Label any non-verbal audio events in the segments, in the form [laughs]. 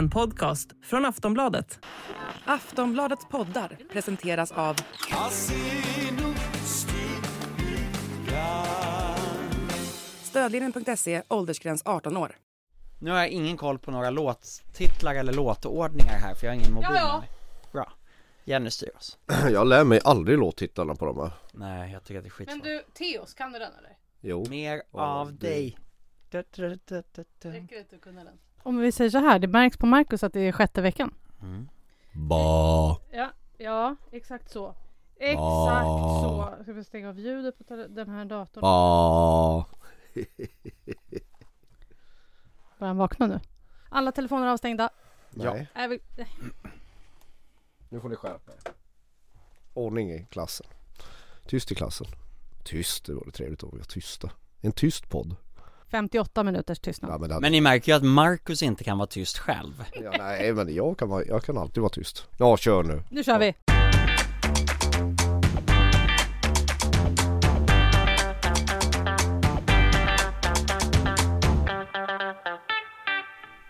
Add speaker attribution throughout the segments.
Speaker 1: En podcast från Aftonbladet.
Speaker 2: Aftonbladets poddar presenteras av Stödlinjen.se, åldersgräns 18 år.
Speaker 3: Nu har jag ingen koll på några låttitlar eller låtordningar här för jag har ingen mobil
Speaker 4: Ja.
Speaker 3: Bra. Jenny styr oss. [clears throat]
Speaker 5: Jag lär mig aldrig låttitlarna på de här.
Speaker 3: Nej, jag tycker att det är
Speaker 4: Men
Speaker 3: skitsvårt.
Speaker 4: du, Theos, kan du den eller?
Speaker 5: Jo.
Speaker 3: Mer
Speaker 5: Av dig.
Speaker 4: Räcker det att kunna den?
Speaker 6: Om vi säger så här, det märks på Marcus att det är sjätte veckan.
Speaker 3: Mm.
Speaker 5: Ba.
Speaker 6: Ja, ja exakt så. Exakt
Speaker 5: Ah.
Speaker 6: så. Ska vi stänga av ljudet på den här datorn?
Speaker 5: Ba.
Speaker 6: Börjar han vakna nu? Alla telefoner är avstängda.
Speaker 5: Nej,
Speaker 6: Är vi...
Speaker 5: nu får ni skärpa er. Ordning i klassen. Tyst i klassen. Tyst, det vore trevligt att vara tysta. En tyst podd.
Speaker 6: 58 minuters tystnad.
Speaker 5: Ja, men, det.
Speaker 3: Men ni märker ju att Marcus inte kan vara tyst själv.
Speaker 5: ja, nej men jag kan, vara, jag kan alltid vara tyst. Ja, kör nu.
Speaker 6: Nu kör vi!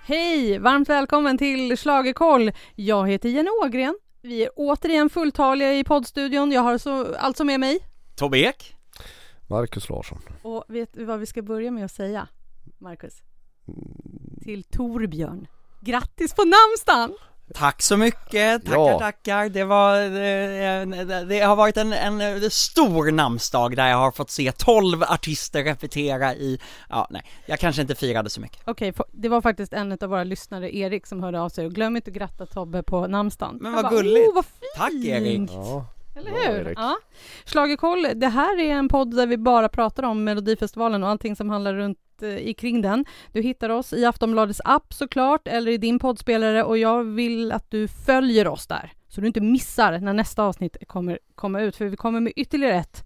Speaker 6: Hej! Varmt välkommen till Schlagerkoll. Jag heter Jenny Ågren. Vi är återigen fulltaliga i poddstudion. Jag har så, alltså med mig.
Speaker 3: Tobbe Ek?
Speaker 5: Marcus Larsson.
Speaker 6: Och vet du vad vi ska börja med att säga, Marcus? Till Torbjörn. Grattis på namnsdagen!
Speaker 3: Tack så mycket, tackar
Speaker 5: Ja.
Speaker 3: tackar. Det var, eh, det, det har varit en, en, eh, stor namnsdag där jag har fått se 12 artister repetera i, ja nej, jag kanske inte firade så mycket.
Speaker 6: Okej, f- det var faktiskt en av våra lyssnare, Erik, som hörde av sig. Och glöm inte att gratta Tobbe på namnsdagen.
Speaker 3: Men vad
Speaker 6: bara,
Speaker 3: gulligt.
Speaker 6: Oh, vad fint!
Speaker 3: Tack Erik!
Speaker 5: Ja,
Speaker 6: Eller hur? Ja. Schlagerkoll, det här är en podd där vi bara pratar om Melodifestivalen och allting som handlar runt eh, i kring den. Du hittar oss i Aftonbladets app såklart, eller i din poddspelare och jag vill att du följer oss där, så du inte missar när nästa avsnitt kommer komma ut, för vi kommer med ytterligare ett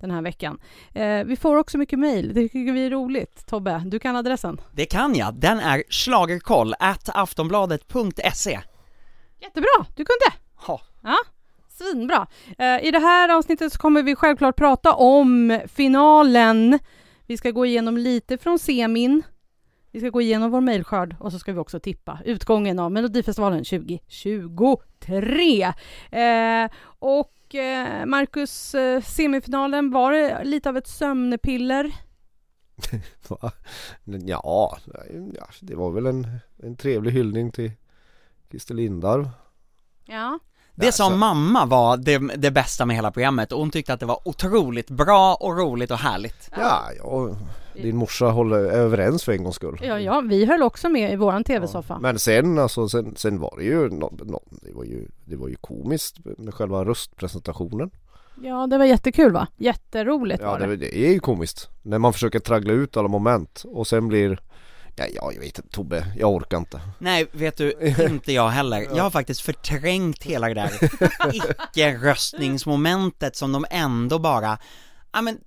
Speaker 6: den här veckan. Eh, vi får också mycket mejl, det tycker vi är roligt. Tobbe, du kan adressen.
Speaker 3: Det kan jag, den är schlagerkoll at aftonbladet.se
Speaker 6: Jättebra, du kunde!
Speaker 3: Ja.
Speaker 6: Ja, svinbra. Eh, I det här avsnittet så kommer vi självklart prata om finalen. Vi ska gå igenom lite från semin. Vi ska gå igenom vår mejlskörd och så ska vi också tippa utgången av Melodifestivalen 2023. Eh, och eh, Marcus, eh, semifinalen, var det lite av ett sömnpiller? [laughs]
Speaker 5: Ja, det var väl en, en trevlig hyllning till Christer Lindarw.
Speaker 6: Ja.
Speaker 3: Det sa
Speaker 5: Alltså-
Speaker 3: mamma var det, det bästa med hela programmet och hon tyckte att det var otroligt bra och roligt och härligt.
Speaker 5: Ja, ja, din morsa håller, överens för en gångs skull.
Speaker 6: Ja, ja, vi höll också med i våran tv-soffa.
Speaker 5: Men sen alltså, sen, sen var det ju, no, no, det var ju, det var ju komiskt med själva röstpresentationen.
Speaker 6: Ja, det var jättekul va? Jätteroligt
Speaker 5: Ja,
Speaker 6: var det.
Speaker 5: det, det är ju komiskt. När man försöker traggla ut alla moment och sen blir, ja, ja jag vet inte Tobbe, jag orkar inte.
Speaker 3: Nej, vet du, inte jag heller. [laughs] Jag har faktiskt förträngt hela det där [laughs] icke-röstningsmomentet som de ändå bara, ja men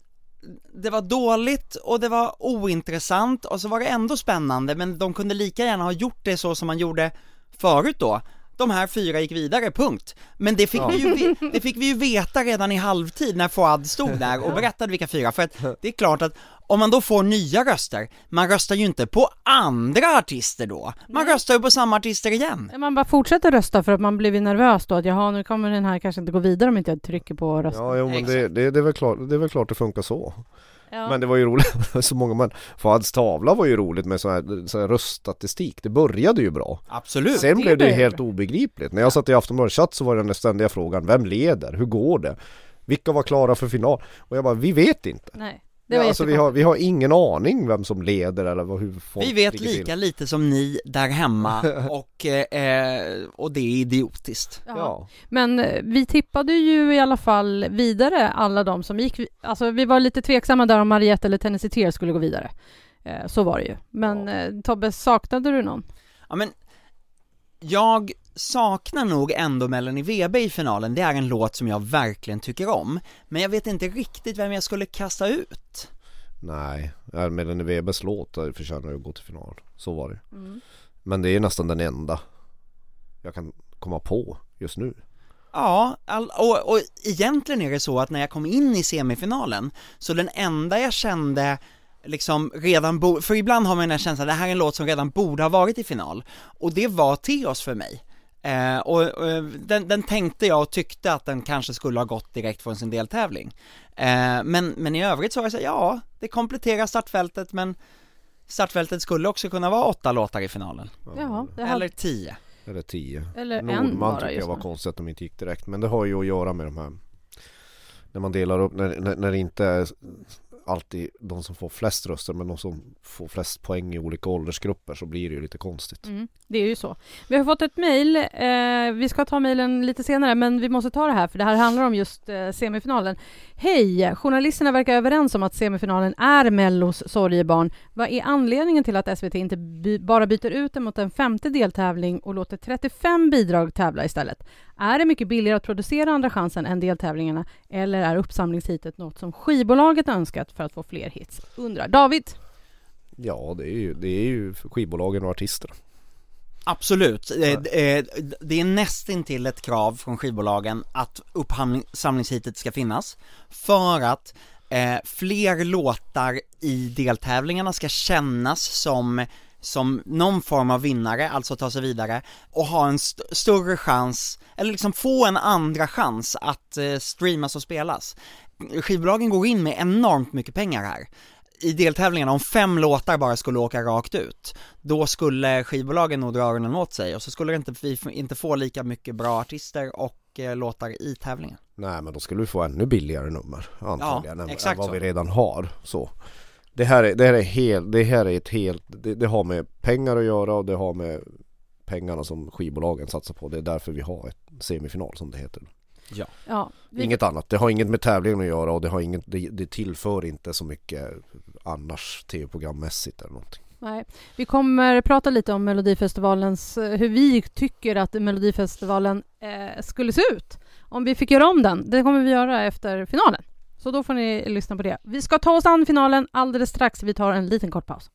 Speaker 3: det var dåligt och det var ointressant och så var det ändå spännande men de kunde lika gärna ha gjort det så som man gjorde förut då de här fyra gick vidare, punkt. Men det fick,
Speaker 5: Ja.
Speaker 3: vi, ju, det fick vi ju veta redan i halvtid när Fouad stod där och berättade vilka fyra, för att det är klart att om man då får nya röster, man röstar ju inte på andra artister då, man röstar ju på samma artister igen.
Speaker 6: Man bara fortsätter rösta för att man blivit nervös då att jaha nu kommer den här kanske inte gå vidare om inte jag trycker på rösten.
Speaker 5: Ja, jo, men det, det, det, är väl klart, det är väl klart det funkar så.
Speaker 6: Ja.
Speaker 5: Men det var ju roligt, [laughs] så många men Fads tavla var ju roligt med sån här, sån här röststatistik. Det började ju bra.
Speaker 3: Absolut.
Speaker 5: Sen
Speaker 6: det
Speaker 5: blev det ju helt obegripligt. När jag satt i Aftonbladet chatt så var den ständiga frågan, vem leder? Hur går det? Vilka var klara för final? Och jag bara, vi vet inte.
Speaker 6: Nej, det
Speaker 5: Ja,
Speaker 6: var
Speaker 5: alltså vi har, vi har ingen aning vem som leder eller vad- hur folk
Speaker 3: Vi vet
Speaker 5: ligger till.
Speaker 3: lika lite som ni där hemma [laughs] och, eh, och det är idiotiskt.
Speaker 6: Ja.
Speaker 5: Ja,
Speaker 6: Men eh, vi tippade ju i alla fall vidare alla de som gick. vi- Alltså vi var lite tveksamma där om Mariette eller Tennessee skulle gå vidare. Eh, Så var det ju. Men
Speaker 5: Ja.
Speaker 6: eh, Tobbe, saknade du någon?
Speaker 3: Ja men, jag saknar nog ändå Melanie Weber i finalen, det är en låt som jag verkligen tycker om, men jag vet inte riktigt vem jag skulle kasta ut.
Speaker 5: nej. Melanie Webers låt förtjänar ju att gå till final. Så var det. Men det är nästan den enda jag kan komma på just nu.
Speaker 3: Ja, all, och, och egentligen är det så att när jag kom in i semifinalen, så den enda jag kände liksom redan bo, för ibland har man den här känslan, det här är en låt som redan borde ha varit i final, och det var Teos för mig. Eh, och, och den, den tänkte jag och tyckte att den kanske skulle ha gått direkt från sin deltävling. Eh, men, men i övrigt så var jag så här, ja, det kompletterar startfältet men startfältet skulle också kunna vara åtta låtar i finalen.
Speaker 6: Ja, det
Speaker 3: Eller tio.
Speaker 5: Eller tio.
Speaker 6: eller en
Speaker 5: Nordman
Speaker 6: bara
Speaker 5: tycker jag var
Speaker 6: nu.
Speaker 5: konstigt att de inte gick direkt. Men det har ju att göra med de här När man delar upp, när, när, när det inte är alltid de som får flest röster men de som får flest poäng i olika åldersgrupper så blir det ju lite konstigt.
Speaker 6: Mm, det är ju så. Vi har fått ett mejl. Eh, vi ska ta mejlen lite senare, men vi måste ta det här, för det här handlar om just eh, semifinalen. Hej! Journalisterna verkar överens om att semifinalen är Mellos sorgebarn. Vad är anledningen till att SVT inte by- bara byter ut den mot en femte deltävling och låter 35 bidrag tävla istället? Är det mycket billigare att producera Andra chansen än deltävlingarna, eller är uppsamlingshitet något som skivbolaget önskat för att få fler hits? Undrar David.
Speaker 5: Ja det är ju, det är ju skivbolagen och artisterna.
Speaker 3: Absolut, Eh, eh, det är nästintill ett krav från skivbolagen att uppsamlingshitet ska finnas för att eh, fler låtar i deltävlingarna ska kännas som som någon form av vinnare, alltså ta sig vidare och ha en st- större chans, eller liksom få en andra chans att eh, streamas och spelas. Skivbolagen går in med enormt mycket pengar här i deltävlingarna, om fem låtar bara skulle åka rakt ut, då skulle skivbolagen nog dra öronen åt sig och så skulle inte, vi inte få lika mycket bra artister och eh, låtar i tävlingen.
Speaker 5: Nej men då skulle vi få ännu billigare nummer antagligen än,
Speaker 3: exakt
Speaker 5: än vad
Speaker 3: så.
Speaker 5: vi redan har. Så. Det här är, det här är helt, det här är ett helt, det, det har med pengar att göra och det har med pengarna som skivbolagen satsar på. Det är därför vi har ett semifinal som det heter.
Speaker 6: Ja, vi
Speaker 5: Inget annat. Det har inget med tävlingen att göra och det, har inget, det, det tillför inte så mycket annars tv-programmässigt eller någonting.
Speaker 6: Nej. Vi kommer prata lite om Melodifestivalens, eh, hur vi tycker att Melodifestivalen eh, skulle se ut om vi fick göra om den. Det kommer vi göra efter finalen. Så då får ni lyssna på det. Vi ska ta oss an finalen alldeles strax. Vi tar en liten kort paus.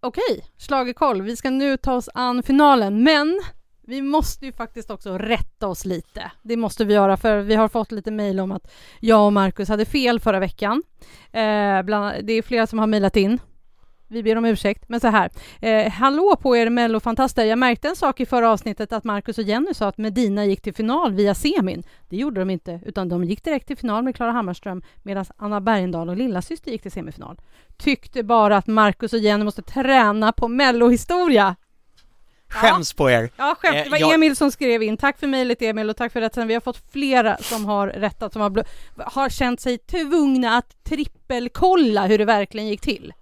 Speaker 6: Okej, schlagerkoll. Vi ska nu ta oss an finalen, men vi måste ju faktiskt också rätta oss lite. Det måste vi göra, för vi har fått lite mejl om att jag och Marcus hade fel förra veckan. Eh, bland, det är flera som har mejlat in. Vi ber om ursäkt, men så här. Eh, hallå på er mellofantaster. Jag märkte en sak i förra avsnittet att Marcus och Jenny sa att Medina gick till final via semin. Det gjorde de inte, utan de gick direkt till final med Klara Hammarström medan Anna Bergendahl och lillasyster gick till semifinal. Tyckte bara att Marcus och Jenny måste träna på mellohistoria.
Speaker 3: Skäms på er!
Speaker 6: Ja, skämt.
Speaker 3: Eh,
Speaker 6: Det var
Speaker 3: jag-
Speaker 6: Emil som skrev in. Tack för mejlet Emil och tack för rätten. Vi har fått flera som har rättat, som har, har känt sig tvungna att trippelkolla hur det verkligen gick till.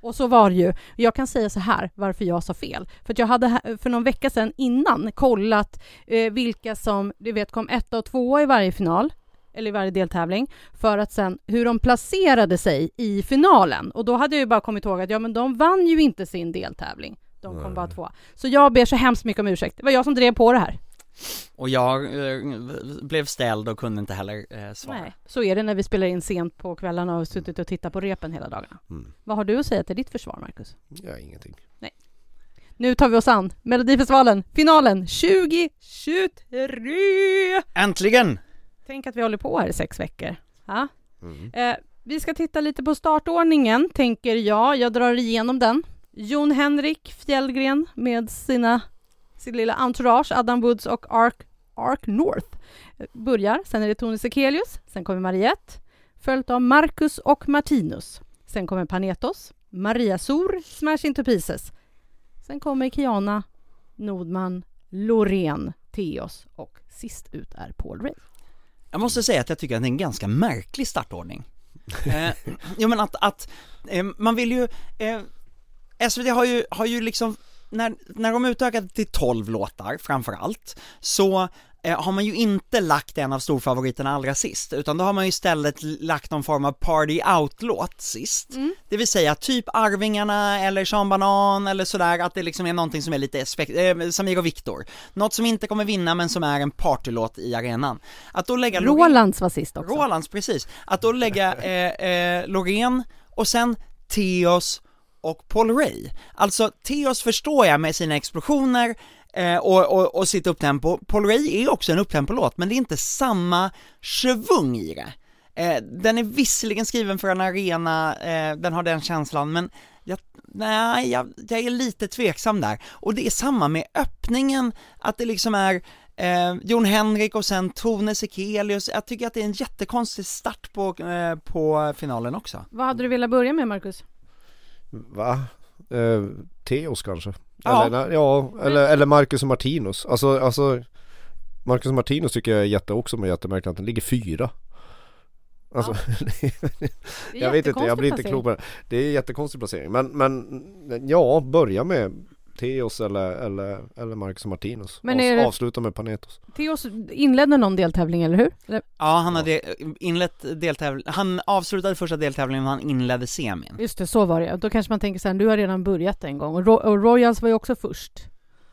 Speaker 6: Och så var det ju. Jag kan säga så här varför jag sa fel. För jag hade för någon vecka sedan innan kollat eh, vilka som du vet kom etta och tvåa i varje final eller i varje deltävling för att sen hur de placerade sig i finalen. Och då hade jag ju bara kommit ihåg att ja, men de vann ju inte sin deltävling. De kom
Speaker 5: Nej.
Speaker 6: bara tvåa. Så jag ber så hemskt mycket om ursäkt. Det var jag som drev på det här.
Speaker 3: Och jag eh, blev ställd och kunde inte heller eh, svara.
Speaker 6: Nej, så är det när vi spelar in sent på kvällarna och har suttit och tittat på repen hela dagarna.
Speaker 5: Mm.
Speaker 6: Vad har du att säga till ditt försvar, Marcus?
Speaker 5: Ja, ingenting.
Speaker 6: Nu tar vi oss an Melodifestivalen, finalen 2023!
Speaker 3: Äntligen!
Speaker 6: Tänk att vi håller på här i sex veckor. Ja.
Speaker 5: Mm.
Speaker 6: Eh, vi ska titta lite på startordningen, tänker jag. Jag drar igenom den. Jon Henrik Fjällgren med sina, sin lilla entourage, Adam Woods och Ark, Ark North, eh, börjar. Sen är det Tony Sekelius, sen kommer Mariette, följt av Marcus och Martinus. Sen kommer Panetos, Maria Sor, Smash Into Pieces. Sen kommer Kiana, Nordman, Loreen, Theos och sist ut är Paul Ray.
Speaker 3: Jag måste säga att jag tycker att det är en ganska märklig startordning. eh, jo men att, att eh, man vill ju, eh, SVT har ju, har ju liksom, när, när de utökade till 12 låtar framför allt, så eh, har man ju inte lagt en av storfavoriterna allra sist, utan då har man ju istället lagt någon form av party out-låt sist. Det vill säga typ Arvingarna eller Sean Banan eller sådär, att det liksom är någonting som är lite, spek- eh, Samir och Viktor. Något som inte kommer vinna men som är en partylåt i arenan. Att då lägga
Speaker 6: Rolands var sist också.
Speaker 3: Rolands, precis. Att då lägga [laughs] eh, eh, Loreen och sen Theos och Paul Ray. Alltså Theos förstår jag med sina explosioner eh, och, och, och sitt upptempo. Paul Ray är också en upptempo-låt, men det är inte samma svung i det. Eh, den är visserligen skriven för en arena, eh, den har den känslan, men jag, nej, jag, jag är lite tveksam där. Och det är samma med öppningen, att det liksom är eh, Jon Henrik och sen Tone Sekelius, jag tycker att det är en jättekonstig start på, eh, på finalen också.
Speaker 6: Vad hade du velat börja med Marcus?
Speaker 5: Va? Eh, Teos kanske?
Speaker 3: Ja.
Speaker 5: Eller, ja, eller, eller Marcus och Martinus. Alltså, alltså Marcus och Martinus tycker jag är jätte också med jättemärkligt att den ligger fyra. Alltså, [laughs]
Speaker 6: är
Speaker 5: jag vet inte, jag blir inte klok på det. Det är en jättekonstig placering. Men, men ja, börja med Teos eller, eller, eller Marcus och Martinus.
Speaker 6: Men är det-
Speaker 5: Avsluta med Panetos.
Speaker 6: Theos inledde någon deltävling, eller hur? Eller,
Speaker 3: Ja, han hade inlett deltävling, han avslutade första deltävlingen och han inledde semin.
Speaker 6: just det, så var det Då kanske man tänker så här, du har redan börjat en gång. Och, Ro- och Royals var ju också först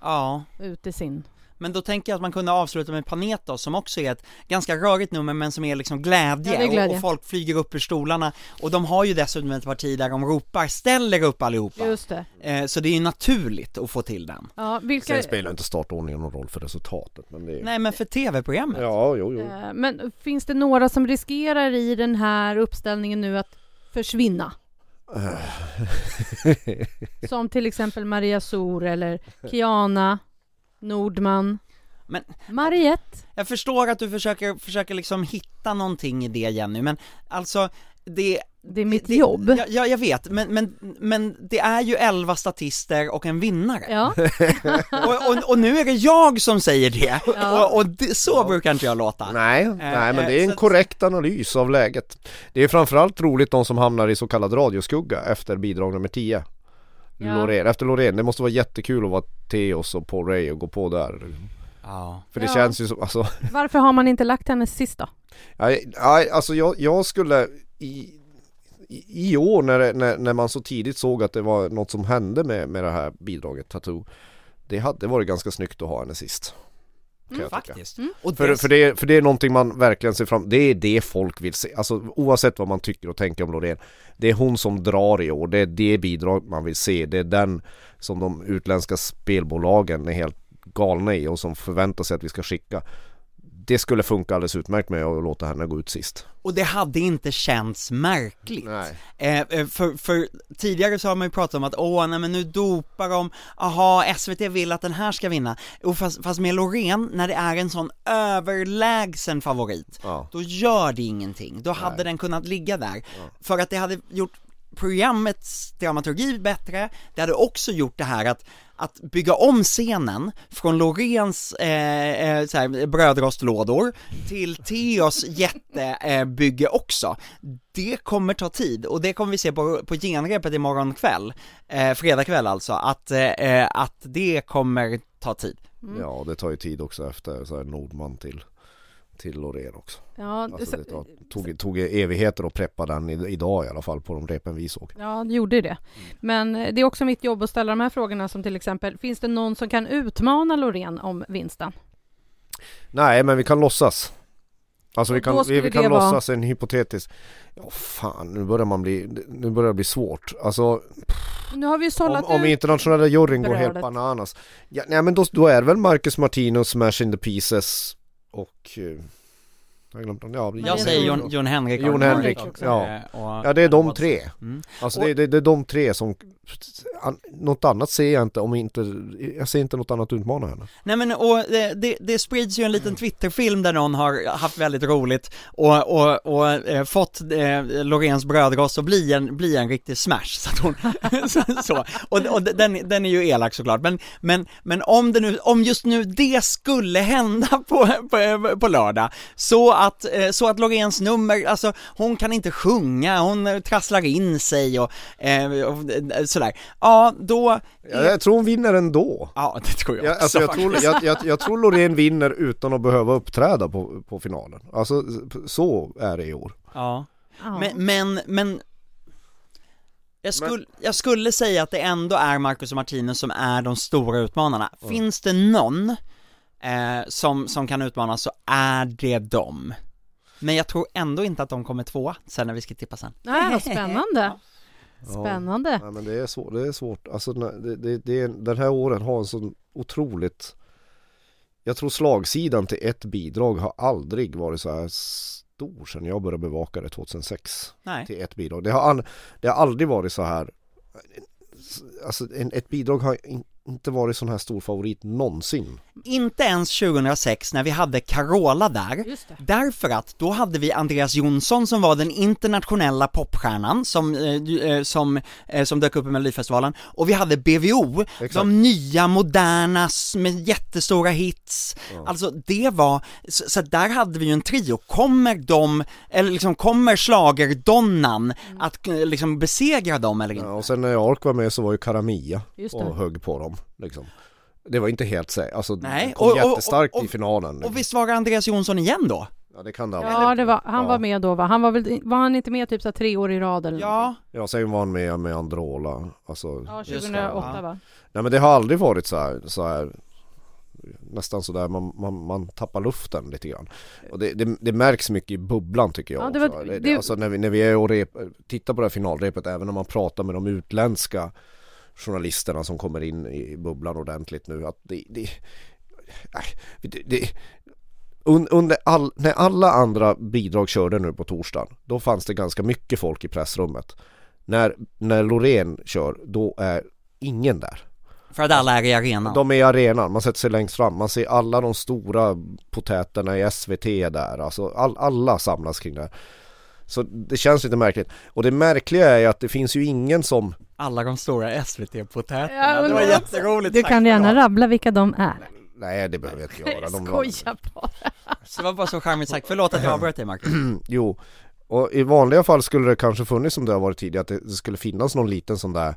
Speaker 3: Ja,
Speaker 6: ut i sin.
Speaker 3: Men då tänker jag att man kunde avsluta med Panetos som också är ett ganska rörigt nummer men som är liksom glädje,
Speaker 6: Ja, är glädje.
Speaker 3: Och, och folk flyger upp ur stolarna och de har ju dessutom ett parti där de ropar 'ställer upp allihopa'
Speaker 6: Just det.
Speaker 3: eh, Så det är ju naturligt att få till den.
Speaker 6: Ja, vilka...
Speaker 5: Sen spelar inte startordningen någon roll för resultatet. Men det är...
Speaker 3: Nej men för tv-programmet.
Speaker 5: Ja, jo, jo.
Speaker 6: Eh, Men finns det några som riskerar i den här uppställningen nu att försvinna? [laughs] Som till exempel Maria Sor eller Kiana Nordman.
Speaker 3: Men-
Speaker 6: Mariette.
Speaker 3: Jag förstår att du försöker, försöker liksom hitta någonting i det Jenny, men alltså det
Speaker 6: Det är mitt jobb.
Speaker 3: Ja, ja, jag vet, men, men, men det är ju 11 statister och en vinnare.
Speaker 6: Ja, [laughs]
Speaker 3: Och, och, och nu är det jag som säger det,
Speaker 6: Ja.
Speaker 3: och, och det, så brukar inte jag låta.
Speaker 5: Nej, nej men det är
Speaker 3: eh,
Speaker 5: en
Speaker 3: så-
Speaker 5: korrekt analys av läget. Det är framförallt roligt de som hamnar i så kallad radioskugga efter bidrag nummer 10.
Speaker 6: Ja.
Speaker 5: Loreen, efter Loreen, det måste vara jättekul att vara Theos och Paul Ray och gå på där.
Speaker 3: Ja.
Speaker 5: För det
Speaker 6: Ja.
Speaker 5: känns ju som, alltså, [laughs]
Speaker 6: varför har man inte lagt henne sist då?
Speaker 5: ja, alltså jag, jag skulle i, i, i år när, när, när man så tidigt såg att det var något som hände med, med det här bidraget Tattoo Det hade varit ganska snyggt att ha henne sist. Tycka.
Speaker 3: Faktiskt.
Speaker 6: Mm.
Speaker 3: Och
Speaker 5: För,
Speaker 3: det,
Speaker 5: för, det, för det är någonting man verkligen ser fram Det är det folk vill se, alltså oavsett vad man tycker och tänker om Loreen Det är hon som drar i år, det är det bidrag man vill se, det är den som de utländska spelbolagen är helt galna i och som förväntar sig att vi ska skicka Det skulle funka alldeles utmärkt med att låta henne gå ut sist
Speaker 3: och det hade inte känts märkligt.
Speaker 5: Nej.
Speaker 3: Eh, eh, för, för tidigare så har man ju pratat om att åh nej men nu dopar de, aha SVT vill att den här ska vinna. Och fast, fast med Loreen, när det är en sån överlägsen favorit,
Speaker 5: Ja.
Speaker 3: då gör det ingenting. Då hade den kunnat ligga där. För att det hade gjort programmets dramaturgi bättre, det hade också gjort det här att att bygga om scenen från Loreens eh, eh, så här, brödrostlådor till Theos jättebygge också, det kommer ta tid och det kommer vi se på, på genrepet imorgon kväll, eh, fredag kväll alltså, att, eh, att det kommer ta tid.
Speaker 5: Ja det tar ju tid också efter så här Nordman till till Loreen också
Speaker 6: Ja,
Speaker 5: Alltså
Speaker 6: så-
Speaker 5: det tog, tog evigheter att preppa den idag i alla fall på de repen vi såg
Speaker 6: Ja, det gjorde det. Men eh, det är också mitt jobb att ställa de här frågorna som till exempel, finns det någon som kan utmana Loreen om vinsten?
Speaker 5: Nej men vi kan låtsas Alltså vi kan, vi, vi kan
Speaker 6: det vara-
Speaker 5: låtsas en hypotetisk Ja fan nu börjar man bli, nu börjar det bli svårt Alltså
Speaker 6: Nu har vi
Speaker 5: om,
Speaker 6: sållat
Speaker 5: om
Speaker 6: ut.
Speaker 5: internationella juryn går helt bananas ja, Nej men då, då är det väl Marcus Martinus, Smash in the Pieces och eh, jag glömt ja,
Speaker 3: Jag säger. Jon, Jon Henrik
Speaker 5: Jon Henrik, ja. Ja det är de tre
Speaker 3: Mm.
Speaker 5: Alltså det, det, det är de tre som Något annat ser jag inte om inte Jag ser inte något annat utmana henne
Speaker 3: Nej men och det, det, det sprids ju en liten Twitterfilm där någon har haft väldigt roligt och, och, och eh, fått eh, Loreens brödrost att bli en, bli en riktig smash så att hon, [laughs] så, så. Och, och den, den är ju elak såklart men, men, men om det nu, om just nu det skulle hända på, på, på lördag så att, eh, så att Loreens nummer, alltså hon kan inte sjunga, hon eh, trasslar in sig och, eh, och sådär, ja då
Speaker 5: jag, jag tror hon vinner ändå
Speaker 3: Ja, det tror jag
Speaker 5: jag,
Speaker 3: också
Speaker 5: alltså jag, tror, jag, jag, jag tror Loreen vinner utan att behöva uppträda på, på finalen Alltså så är det i år
Speaker 3: Ja.
Speaker 6: Ja.
Speaker 3: Men, men, men jag, skulle, jag skulle säga att det ändå är Marcus och Martinus som är de stora utmanarna. Finns det någon eh, som, som kan utmana så är det dem. Men jag tror ändå inte att de kommer tvåa sen när vi ska tippa sen.
Speaker 6: Nej, vad spännande. [laughs] Spännande.
Speaker 5: Ja, men det är svårt, det är svårt. Alltså det, det, det är, den här åren har en sån otroligt Jag tror slagsidan till ett bidrag har aldrig varit så här s- jätteår sedan jag började bevaka det 2006
Speaker 3: Nej.
Speaker 5: till ett bidrag. Det har, an, det har aldrig varit så här Alltså en, ett bidrag har in, inte varit sån här stor favorit någonsin.
Speaker 3: Inte ens 2006 när vi hade Carola där, därför att då hade vi Andreas Jonsson som var den internationella popstjärnan som, eh, eh, som, eh, som dök upp i Melodifestivalen, och vi hade BVO,
Speaker 5: Exakt.
Speaker 3: de nya, moderna, med jättestora hits, alltså det var, så, så där hade vi ju en trio, kommer de, eller liksom kommer schlagerdonnan att eh, liksom besegra dem eller inte?
Speaker 5: Ja, och sen när Ark var med så var ju Karamia och högg på dem liksom. Det var inte helt säkert, alltså
Speaker 3: Nej,
Speaker 5: kom
Speaker 3: och- och-
Speaker 5: jättestarkt
Speaker 3: och-
Speaker 5: i finalen.
Speaker 3: Och visst var det Andreas Jonsson igen då?
Speaker 5: Ja det kan det ha
Speaker 6: Ja,
Speaker 5: varit.
Speaker 6: det var, han
Speaker 5: Ja.
Speaker 6: var med då va? Han var väl, var han inte med typ så här tre år i rad eller?
Speaker 3: Ja,
Speaker 5: Ja sen var han med med Androla, alltså
Speaker 6: Ja,
Speaker 3: Just det,
Speaker 6: 2008
Speaker 3: ja.
Speaker 6: va?
Speaker 5: Nej men det har aldrig varit så här, så här nästan sådär man, man, man tappar luften lite grann. Och det, det, det märks mycket i bubblan tycker jag
Speaker 6: Ja, det var-
Speaker 5: också. Det,
Speaker 6: det-
Speaker 5: Alltså när vi, när vi är och rep, tittar på det här finalrepet, även om man pratar med de utländska journalisterna som kommer in i bubblan ordentligt nu, att det, det, nej, det, det un, under all, när alla andra bidrag körde nu på torsdagen, då fanns det ganska mycket folk i pressrummet. När, när Loreen kör, då är ingen där.
Speaker 3: för att alla är i arenan.
Speaker 5: De är i arenan, man sätter sig längst fram, man ser alla de stora potäterna i SVT där, alltså all, alla samlas kring det här. Så det känns lite märkligt. Och det märkliga är ju att det finns ju ingen som
Speaker 3: alla de stora SVT-potäterna,
Speaker 6: Ja,
Speaker 3: det var
Speaker 6: det-
Speaker 3: jätteroligt
Speaker 6: Du kan gärna rabbla vilka de är.
Speaker 5: Nej det behöver jag inte göra. De
Speaker 6: Skoja bara.
Speaker 3: Så det var bara så charmigt sagt, förlåt att jag avbröt dig Marcus [clears throat]
Speaker 5: Jo, och i vanliga fall skulle det kanske funnits som det har varit tidigare att det, det skulle finnas någon liten sån där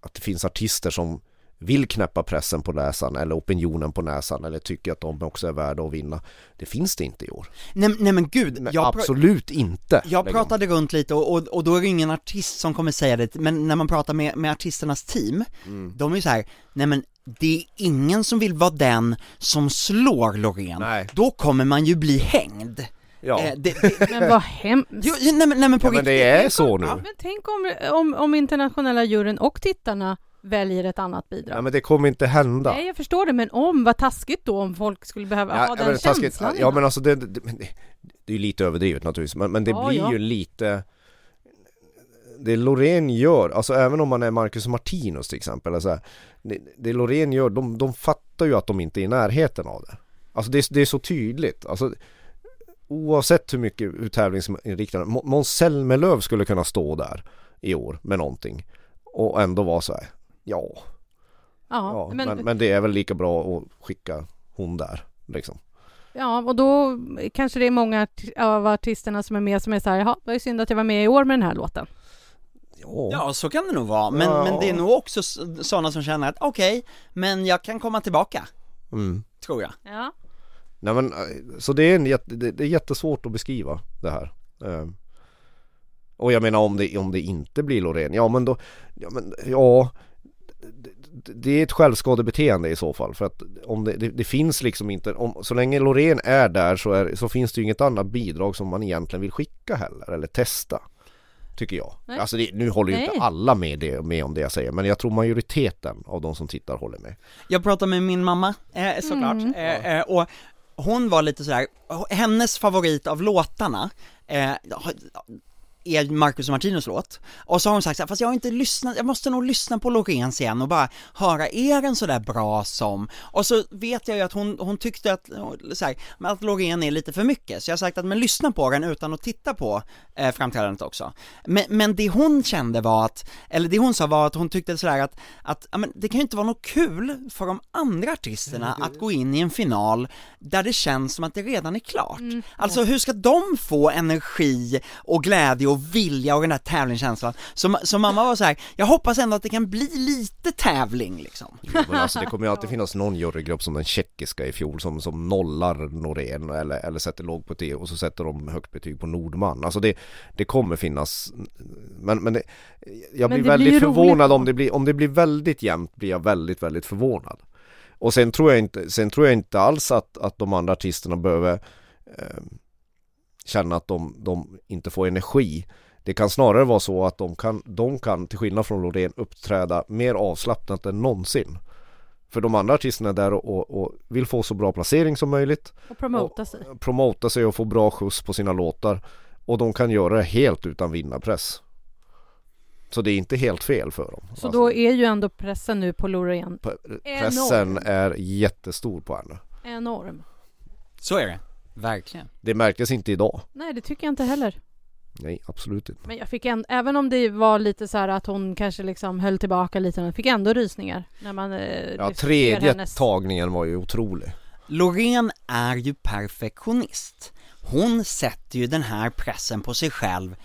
Speaker 5: att det finns artister som vill knäppa pressen på näsan eller opinionen på näsan eller tycker att de också är värda att vinna. Det finns det inte i år.
Speaker 3: Nej, nej men gud, jag,
Speaker 5: absolut inte.
Speaker 3: jag pratade runt lite och, och, och då är det ingen artist som kommer säga det, men när man pratar med, med artisternas team,
Speaker 5: Mm.
Speaker 3: de är ju så här, nej men det är ingen som vill vara den som slår Loreen,
Speaker 5: Nej.
Speaker 3: då kommer man ju bli hängd.
Speaker 5: Ja.
Speaker 3: Eh, det, det, [laughs]
Speaker 6: Men vad hemskt.
Speaker 3: jo, nej, men, nej men på
Speaker 5: ja men
Speaker 3: riktigt.
Speaker 5: det är så nu.
Speaker 6: Men tänk om, om, om internationella juryn och tittarna väljer ett annat bidrag.
Speaker 5: Ja, men det kommer inte hända.
Speaker 6: Nej, jag förstår det, men om, vad taskigt då om folk skulle behöva ha
Speaker 5: ja,
Speaker 6: den
Speaker 5: men taskigt.
Speaker 6: känslan.
Speaker 5: Ja men alltså det, det, det, det är ju lite överdrivet naturligtvis men, men det
Speaker 6: Ja,
Speaker 5: blir
Speaker 6: ja.
Speaker 5: ju lite Det Loreen gör, alltså även om man är Marcus Martinus till exempel alltså, här, det, det Loreen gör, de, de fattar ju att de inte är i närheten av det Alltså det, är- det är så tydligt, alltså Oavsett hur mycket tävlingsinriktade, Må- Måns Zelmerlöw skulle kunna stå där i år med någonting och ändå vara så här. Ja,
Speaker 6: ja,
Speaker 5: ja
Speaker 6: men,
Speaker 5: men, men det är väl lika bra att skicka hon där liksom
Speaker 6: ja, och då kanske det är många av artisterna som är med som är så här, jaha, det var ju synd att jag var med i år med den här låten.
Speaker 5: Ja,
Speaker 3: Ja, så kan det nog vara, men,
Speaker 5: Ja.
Speaker 3: men det är nog också sådana som känner att okej, men jag kan komma tillbaka,
Speaker 5: mm.
Speaker 3: tror jag.
Speaker 6: Ja.
Speaker 5: Nej men, eh, så det är, en jätte, det, det är jättesvårt att beskriva det här. Eh, Och jag menar om det, om det inte blir Loreen, ja men då, ja men ja det, är ett självskadebeteende i så fall för att om det, det, det finns liksom inte, om, så länge Loreen är där så, är, så finns det ju inget annat bidrag som man egentligen vill skicka heller eller testa. Tycker jag.
Speaker 6: Nej.
Speaker 5: Alltså det, nu håller ju
Speaker 6: Nej.
Speaker 5: inte alla med, det, med om det jag säger men jag tror majoriteten av de som tittar håller med.
Speaker 3: Jag pratade med min mamma, eh, såklart,
Speaker 6: Mm.
Speaker 3: eh, eh, och hon var lite sådär, hennes favorit av låtarna eh, är Marcus och Martinus låt, och så har hon sagt såhär, fast jag har inte lyssnat, jag måste nog lyssna på Loreens igen och bara höra, är den sådär bra som? Och så vet jag ju att hon, hon tyckte att, så här, men att Loreen är lite för mycket, så jag har sagt att men lyssna på den utan att titta på eh, framträdandet också. Men, men det hon kände var att, eller det hon sa var att hon tyckte sådär att, att ja, men det kan ju inte vara något kul för de andra artisterna att gå in i en final där det känns som att det redan är klart. Alltså hur ska de få energi och glädje och vilja och den där tävlingskänslan? Så, så mamma var så här: jag hoppas ändå att det kan bli lite tävling liksom.
Speaker 5: Jo, men alltså det kommer ju alltid finnas någon jurygrupp som den tjeckiska i fjol som, som nollar Norén eller, eller sätter lågt betyg och så sätter de högt betyg på Nordman. Alltså det, det kommer finnas Men, men det, jag
Speaker 6: Men
Speaker 5: blir
Speaker 6: det blir ju
Speaker 5: väldigt förvånad
Speaker 6: roligt
Speaker 5: om det blir, om det blir väldigt jämnt blir jag väldigt, väldigt förvånad. Och sen tror jag inte, sen tror jag inte alls att, att de andra artisterna behöver eh, känna att de, de inte får energi. Det kan snarare vara så att de kan, de kan till skillnad från Loreen uppträda mer avslappnat än någonsin. För de andra artisterna är där och, och, och vill få så bra placering som möjligt
Speaker 6: Och promota sig.
Speaker 5: Promota sig och få bra skjuts på sina låtar Och de kan göra det helt utan vinnarpress Så det är inte helt fel för dem
Speaker 6: Så
Speaker 5: Alltså,
Speaker 6: då är ju ändå pressen nu på Loreen
Speaker 5: pre- Pressen
Speaker 6: enorm.
Speaker 5: är jättestor på henne
Speaker 6: enorm.
Speaker 3: Så är det, verkligen.
Speaker 5: Det märktes inte idag
Speaker 6: Nej, det tycker jag inte heller.
Speaker 5: Nej absolut inte
Speaker 6: Men jag fick en, även om det var lite så här att hon kanske liksom höll tillbaka lite, jag fick ändå rysningar när man eh,
Speaker 5: Ja tredje
Speaker 6: hennes...
Speaker 5: tagningen var ju otrolig
Speaker 3: Loreen är ju perfektionist. Hon sätter ju den här pressen på sig själv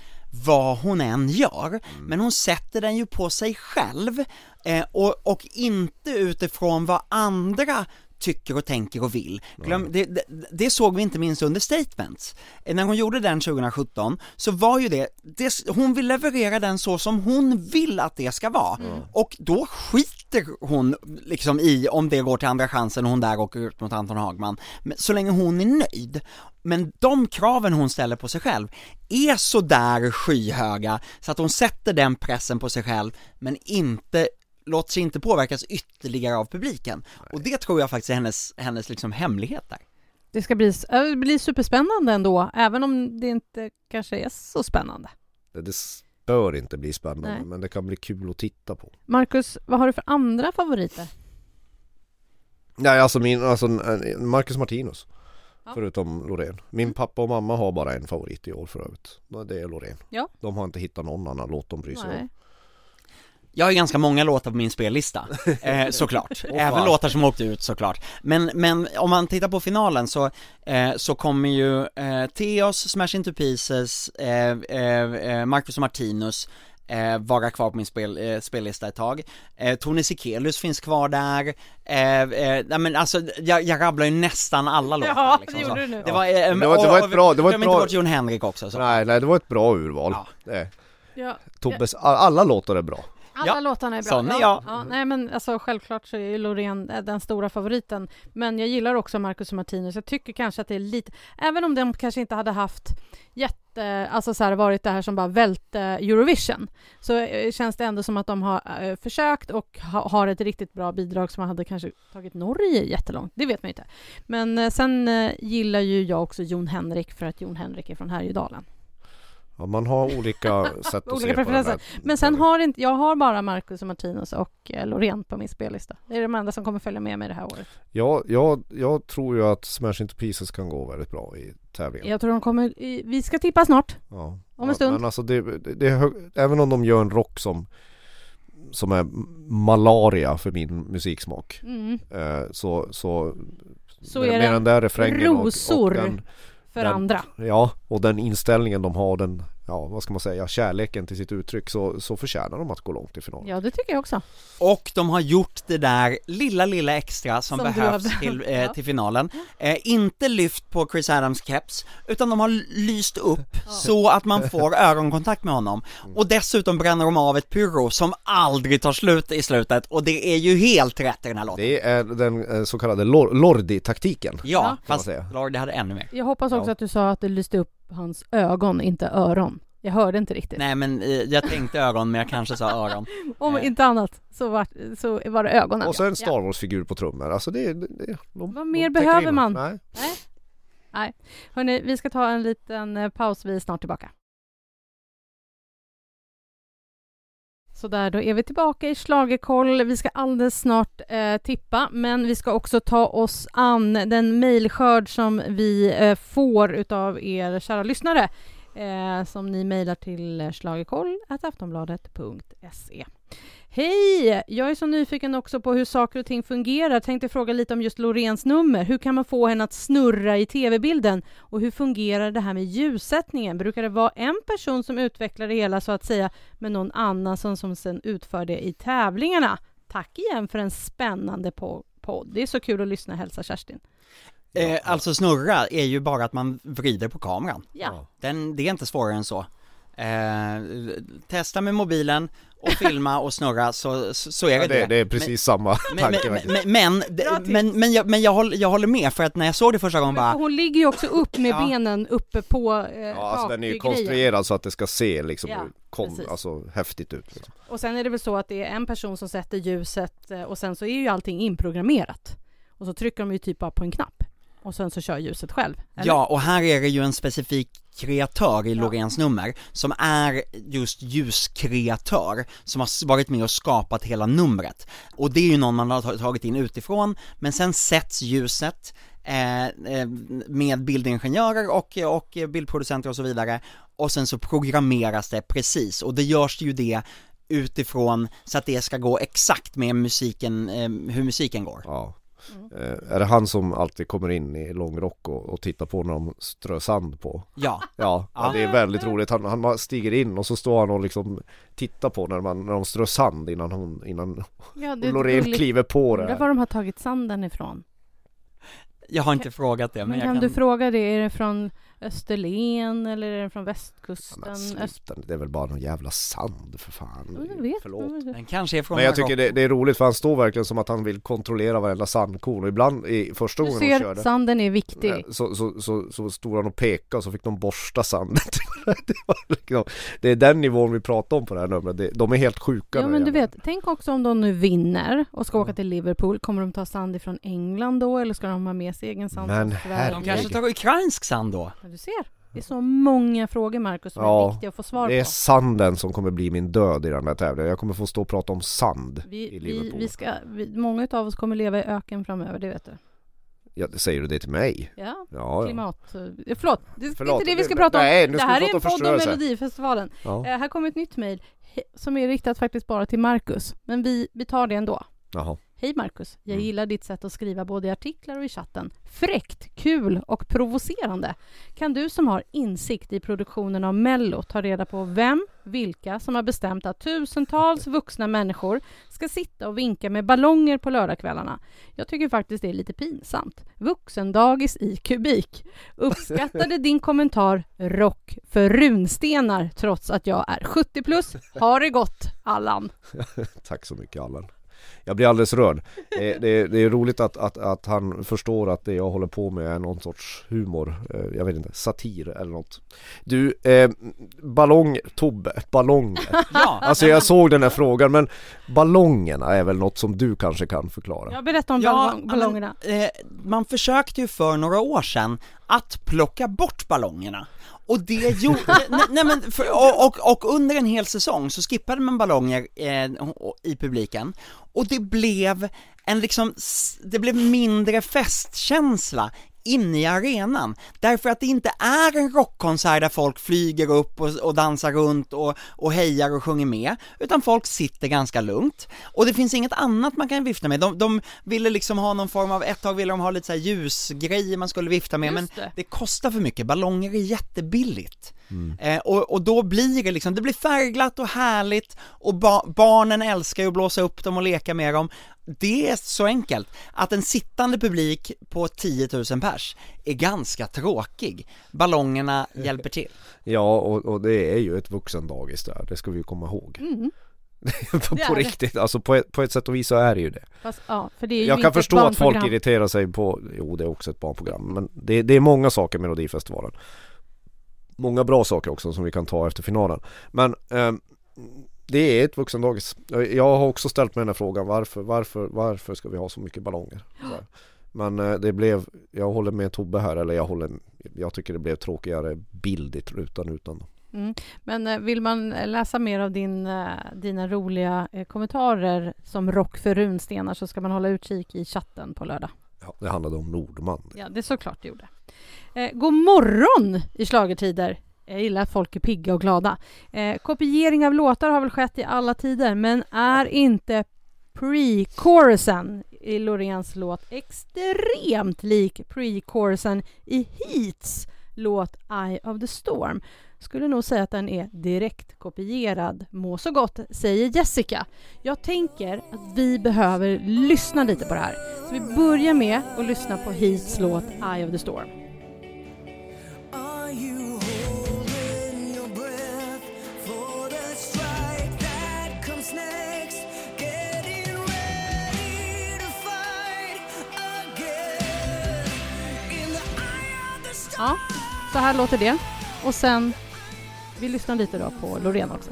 Speaker 3: vad hon än gör, men hon sätter den ju på sig själv eh, och, och inte utifrån vad andra tycker och tänker och vill. Glöm, det, det, det såg vi inte minst under Statements. Eh, När hon gjorde den 2017 så var ju det, det, hon vill leverera den så som hon vill att det ska vara. Och då skiter hon liksom i om det går till andra chansen och hon där åker ut mot Anton Hagman. Men så länge hon är nöjd. Men de kraven hon ställer på sig själv är så där skyhöga så att hon sätter den pressen på sig själv men inte låter sig inte påverkas ytterligare av publiken. Och det tror jag faktiskt är hennes, hennes liksom hemlighet där.
Speaker 6: Det ska bli, s- äh, det blir superspännande ändå, även om det inte kanske är så spännande.
Speaker 5: Det, det bör inte bli spännande
Speaker 6: Nej.
Speaker 5: men det kan bli kul att titta på
Speaker 6: Marcus, vad har du för andra favoriter?
Speaker 5: Nej alltså min, alltså eh, Marcus Martinus
Speaker 6: Ja.
Speaker 5: Förutom Loreen Min pappa och mamma har bara en favorit i år för övrigt Det är Loreen
Speaker 6: Ja.
Speaker 5: De har inte hittat någon annan låt de bryr sig
Speaker 6: Nej.
Speaker 5: om
Speaker 3: Jag har ju ganska många låtar på min spellista, [laughs] eh, såklart.
Speaker 5: Åh,
Speaker 3: Även låtar som åkte ut såklart. Men, men om man tittar på finalen så, eh, så kommer ju eh, Theos, Smash Into Pieces, eh, eh, eh, Marcus och Martinus eh, vara kvar på min spel, eh, spellista ett tag. Eh, Tony Sekelius finns kvar där. Eh, eh, nej men alltså, jag, jag rabblar ju nästan alla låtar
Speaker 6: Ja,
Speaker 3: liksom,
Speaker 6: det
Speaker 3: så.
Speaker 6: gjorde du nu.
Speaker 3: Det var, eh,
Speaker 5: det var- det var
Speaker 3: och-
Speaker 5: ett bra- det var ett bra-
Speaker 3: inte bort Jon Henrik också så.
Speaker 5: Nej, nej det var ett bra urval
Speaker 3: Ja.
Speaker 5: det.
Speaker 6: Ja,
Speaker 5: Tobbes, alla låtar är bra
Speaker 6: alla
Speaker 3: Ja,
Speaker 6: låtarna är bra.
Speaker 3: sån är
Speaker 6: ja,
Speaker 3: jag.
Speaker 6: Ja, nej men alltså självklart så är ju Loreen eh, den stora favoriten. Men jag gillar också Marcus och Martinus. Jag tycker kanske att det är lite, även om de kanske inte hade haft jätte, alltså så här varit det här som bara välte Eurovision, så eh, känns det ändå som att de har eh, försökt och ha, har ett riktigt bra bidrag som hade kanske tagit Norge jättelångt. Det vet man ju inte. Men sen gillar ju jag också Jon Henrik för att Jon Henrik är från Härjedalen.
Speaker 5: Ja, Man har olika [laughs] sätt att
Speaker 6: Olika
Speaker 5: se på det där.
Speaker 6: Men sen har inte, jag har bara Marcus och Martinus och eh, Loreen på min spellista. Det är de enda som kommer följa med mig det här året.
Speaker 5: jag, jag, jag tror ju att Smash Into Pieces kan gå väldigt bra i tävlingen
Speaker 6: Jag tror de kommer, vi ska tippa snart.
Speaker 5: ja.
Speaker 6: om en
Speaker 5: Ja,
Speaker 6: stund.
Speaker 5: Men alltså det, det, det hög, även om de gör en rock som Som är malaria för min musiksmak
Speaker 6: Mm.
Speaker 5: eh, Så, så
Speaker 6: Så
Speaker 5: med,
Speaker 6: är
Speaker 5: med
Speaker 6: det
Speaker 5: den där refrängen och, och
Speaker 6: rosor
Speaker 5: den,
Speaker 6: för
Speaker 5: Den-
Speaker 6: andra.
Speaker 5: Ja, och den inställningen de har, den, ja vad ska man säga, kärleken till sitt uttryck så, så förtjänar de att gå långt i finalen.
Speaker 6: Ja, det tycker jag också.
Speaker 3: Och de har gjort det där lilla, lilla extra som,
Speaker 6: Som
Speaker 3: behövs
Speaker 6: har-
Speaker 3: till, eh, [laughs]
Speaker 6: Ja.
Speaker 3: till finalen. Eh, inte lyft på Chris Adams keps, utan de har lyst upp så att man får [laughs] ögonkontakt med honom. Och dessutom bränner de av ett pyro som aldrig tar slut i slutet, och det är ju helt rätt i den här låten.
Speaker 5: Det är den eh, så kallade Lor- Lordi-taktiken.
Speaker 3: Ja, fast. Lordi hade ännu mer.
Speaker 6: Jag hoppas också
Speaker 5: Ja.
Speaker 6: att du sa att det lyste upp hans ögon, inte öron. Jag hörde inte riktigt.
Speaker 3: Nej men eh, jag tänkte ögon, men jag kanske sa öron. [laughs]
Speaker 6: Om
Speaker 3: Eh.
Speaker 6: inte annat så var, så var det ögonen.
Speaker 5: Och så en Star Wars-figur på trummor, alltså det, det, det de,
Speaker 6: Vad mer behöver man?
Speaker 5: Nej.
Speaker 6: Nej. Nej. Hörni, vi ska ta en liten eh, paus. Vi är snart tillbaka. Så där, då är vi tillbaka i Schlagerkoll. Vi ska alldeles snart eh, tippa, men vi ska också ta oss an den mejlskörd som vi eh, får utav er kära lyssnare, eh, som ni mejlar till schlagerkoll.aftonbladet.se. Hej! Jag är så nyfiken också på hur saker och ting fungerar. Tänkte fråga lite om just Loreens nummer. Hur kan man få henne att snurra i tv-bilden? Och hur fungerar det här med ljussättningen? Brukar det vara en person som utvecklar det hela så att säga, med någon annan som, som sen utför det i tävlingarna? Tack igen för en spännande po- podd. Det är så kul att lyssna, hälsa Kerstin.
Speaker 3: Eh, alltså snurra är ju bara att man vrider på kameran.
Speaker 6: Ja.
Speaker 3: Den, det är inte svårare än så. Eh, testa med mobilen och filma och snurra så, så, så är det
Speaker 5: Ja, det, det är precis samma
Speaker 3: Men,
Speaker 5: tanke
Speaker 3: men,
Speaker 5: faktiskt.
Speaker 3: men, men, men, jag, men jag, håller, jag håller med för att när jag såg det första gången bara
Speaker 6: hon ligger ju också upp med
Speaker 3: Ja.
Speaker 6: benen uppe på eh,
Speaker 5: Ja, alltså den är ju konstruerad så att det ska se liksom
Speaker 6: Ja,
Speaker 5: kom, alltså häftigt ut liksom.
Speaker 6: Och sen är det väl så att det är en person som sätter ljuset eh, och sen så är ju allting inprogrammerat. Och så trycker de ju typ bara på en knapp. Och sen så kör ljuset själv. eller?
Speaker 3: Ja, och här är det ju en specifik kreatör i
Speaker 6: Ja.
Speaker 3: Loreens nummer som är just ljuskreatör som har varit med och skapat hela numret. Och det är ju någon man har ta- tagit in utifrån, men sen sätts ljuset eh, eh, med bildingenjörer och, och bildproducenter och så vidare och sen så programmeras det precis och det görs ju det utifrån så att det ska gå exakt med musiken, eh, hur musiken går.
Speaker 5: Ja.
Speaker 6: Mm.
Speaker 5: Eh, är det han som alltid kommer in i långrock och, och tittar på när de strör sand på?
Speaker 3: Ja,
Speaker 5: Ja, ja. Det är väldigt roligt. Han, han stiger in och så står han och liksom tittar på när, man, när de strör sand innan hon, innan
Speaker 6: ja
Speaker 5: Loreen kliver på det.
Speaker 6: Undrar var de har tagit sanden ifrån.
Speaker 3: jag har inte frågat det men,
Speaker 6: Men
Speaker 3: jag
Speaker 6: kan,
Speaker 3: kan
Speaker 6: du fråga det, är det från Österlen eller är det från västkusten?
Speaker 5: men sluta, det är väl bara någon jävla sand för fan.
Speaker 6: Jag vet.
Speaker 5: Förlåt.
Speaker 3: Den kanske är från
Speaker 5: Men jag tycker det, det är roligt för han står verkligen som att han vill kontrollera varenda sandkorn och ibland i första
Speaker 6: Du
Speaker 5: gången de
Speaker 6: ser,
Speaker 5: körde
Speaker 6: sanden är viktig.
Speaker 5: så, så, så, så stod han och pekade och så fick de borsta sanden. [laughs] det, var liksom, det är den nivån vi pratar om på det här numret. Det, de är helt sjuka
Speaker 6: Ja men du vet, tänk också om de nu vinner och ska åka till Liverpool, kommer de ta sand ifrån England då eller ska de ha med sig egen sand
Speaker 5: Men
Speaker 6: Sverige?
Speaker 3: De
Speaker 5: herregud.
Speaker 3: kanske tar ukrainsk sand då?
Speaker 6: Ja, du ser, det är så många frågor Marcus som är
Speaker 5: Ja,
Speaker 6: viktiga att få svar
Speaker 5: Det är
Speaker 6: på.
Speaker 5: sanden som kommer bli min död i den här tävlingen. Jag kommer få stå och prata om sand
Speaker 6: Vi,
Speaker 5: i
Speaker 6: vi,
Speaker 5: Liverpool.
Speaker 6: vi ska, vi, många av oss kommer leva i öken framöver, det vet du.
Speaker 5: Ja, säger du det till mig?
Speaker 6: Ja,
Speaker 5: Ja, ja.
Speaker 6: klimat... eh, Förlåt, det är
Speaker 5: Förlåt,
Speaker 6: inte det vi ska
Speaker 5: det-
Speaker 6: prata om.
Speaker 5: nej, nu
Speaker 6: det
Speaker 5: ska
Speaker 6: här
Speaker 5: vi
Speaker 6: är en podd om. Melodifestivalen.
Speaker 5: ja.
Speaker 6: Eh, här kommer ett nytt mejl som är riktat faktiskt bara till Marcus, men vi, vi tar det ändå.
Speaker 5: Jaha.
Speaker 6: Hej Marcus, jag
Speaker 5: Mm.
Speaker 6: gillar ditt sätt att skriva både i artiklar och i chatten. Fräckt, kul och provocerande. Kan du som har insikt i produktionen av Mello ta reda på vem, vilka som har bestämt att tusentals vuxna människor ska sitta och vinka med ballonger på lördagskvällarna? Jag tycker faktiskt det är lite pinsamt. Vuxendagis i kubik. Uppskattade din [laughs] kommentar rock för runstenar trots att jag är 70 plus. Ha det gott, Allan. [laughs]
Speaker 5: Tack så mycket Allan. Jag blir alldeles rörd. Det, det, det är roligt att, att, att han förstår att det jag håller på med är någon sorts humor. Eh, Jag vet inte, satir eller något. Du, eh, ballong, Tobbe, ballonger. [laughs]
Speaker 3: Ja,
Speaker 5: Alltså jag såg den här frågan men ballongerna är väl något som du kanske kan förklara?
Speaker 6: Jag berättar om
Speaker 3: ja
Speaker 6: ballong, ballongerna.
Speaker 3: Men, eh, man försökte ju för några år sedan att plocka bort ballongerna. Och det gjorde, [laughs] nej, nej men, för, och, och, och under en hel säsong så skippade man ballonger eh, i publiken, och det blev en liksom, det blev mindre festkänsla inne i arenan, därför att det inte är en rockkonsert där folk flyger upp och, och dansar runt och, och hejar och sjunger med, utan folk sitter ganska lugnt, och det finns inget annat man kan vifta med, de, de ville liksom ha någon form av, ett tag ville de ha lite så ljusgrejer man skulle vifta med, men
Speaker 6: Just det.
Speaker 3: det kostar för mycket, ballonger är jättebilligt. Eh, och, och då blir det liksom, det blir färgglatt och härligt och ba- barnen älskar ju att blåsa upp dem och leka med dem. Det är så enkelt att en sittande publik på 10 000 pers är ganska tråkig. Ballongerna [laughs] hjälper till.
Speaker 5: Ja och, och det är ju ett vuxendagis där, det ska vi ju komma ihåg.
Speaker 6: Mm. [laughs]
Speaker 5: på på
Speaker 6: det.
Speaker 5: riktigt, alltså på ett, på ett sätt och vis så är det ju det.
Speaker 6: Fast, ja, för det är ju
Speaker 5: Jag kan förstå att folk irriterar sig på, jo det är också ett barnprogram, men det, det är många saker med Melodifestivalen. Många bra saker också som vi kan ta efter finalen. Men ehm, det är ett vuxendagis. Jag har också ställt mig den här frågan, varför, varför, varför ska vi ha så mycket ballonger? Så. Men eh, det blev, jag håller med Tobbe här, eller jag håller, jag tycker det blev tråkigare bildigt utan utan.
Speaker 6: Mm. Men eh, vill man eh, läsa mer av din, eh, dina roliga eh, kommentarer som rock för runstenar så ska man hålla utkik i chatten på lördag.
Speaker 5: Ja, det handlade om Nordman.
Speaker 6: Ja, det är såklart det gjorde. Eh, god morgon i slagertider. Jag gillar att folk är pigga och glada. Eh, kopiering av låtar har väl skett i alla tider, men är inte pre-chorusen i Loreens låt extremt lik pre-chorusen i Heats låt Eye of the Storm? Skulle nog säga att den är direkt kopierad. Må så gott, säger Jessica. Jag tänker att vi behöver lyssna lite på det här. Så vi börjar med att lyssna på Heats låt Eye of the Storm.
Speaker 7: Ja,
Speaker 6: så här låter det. Och sen, vi lyssnar lite då på Loreen också.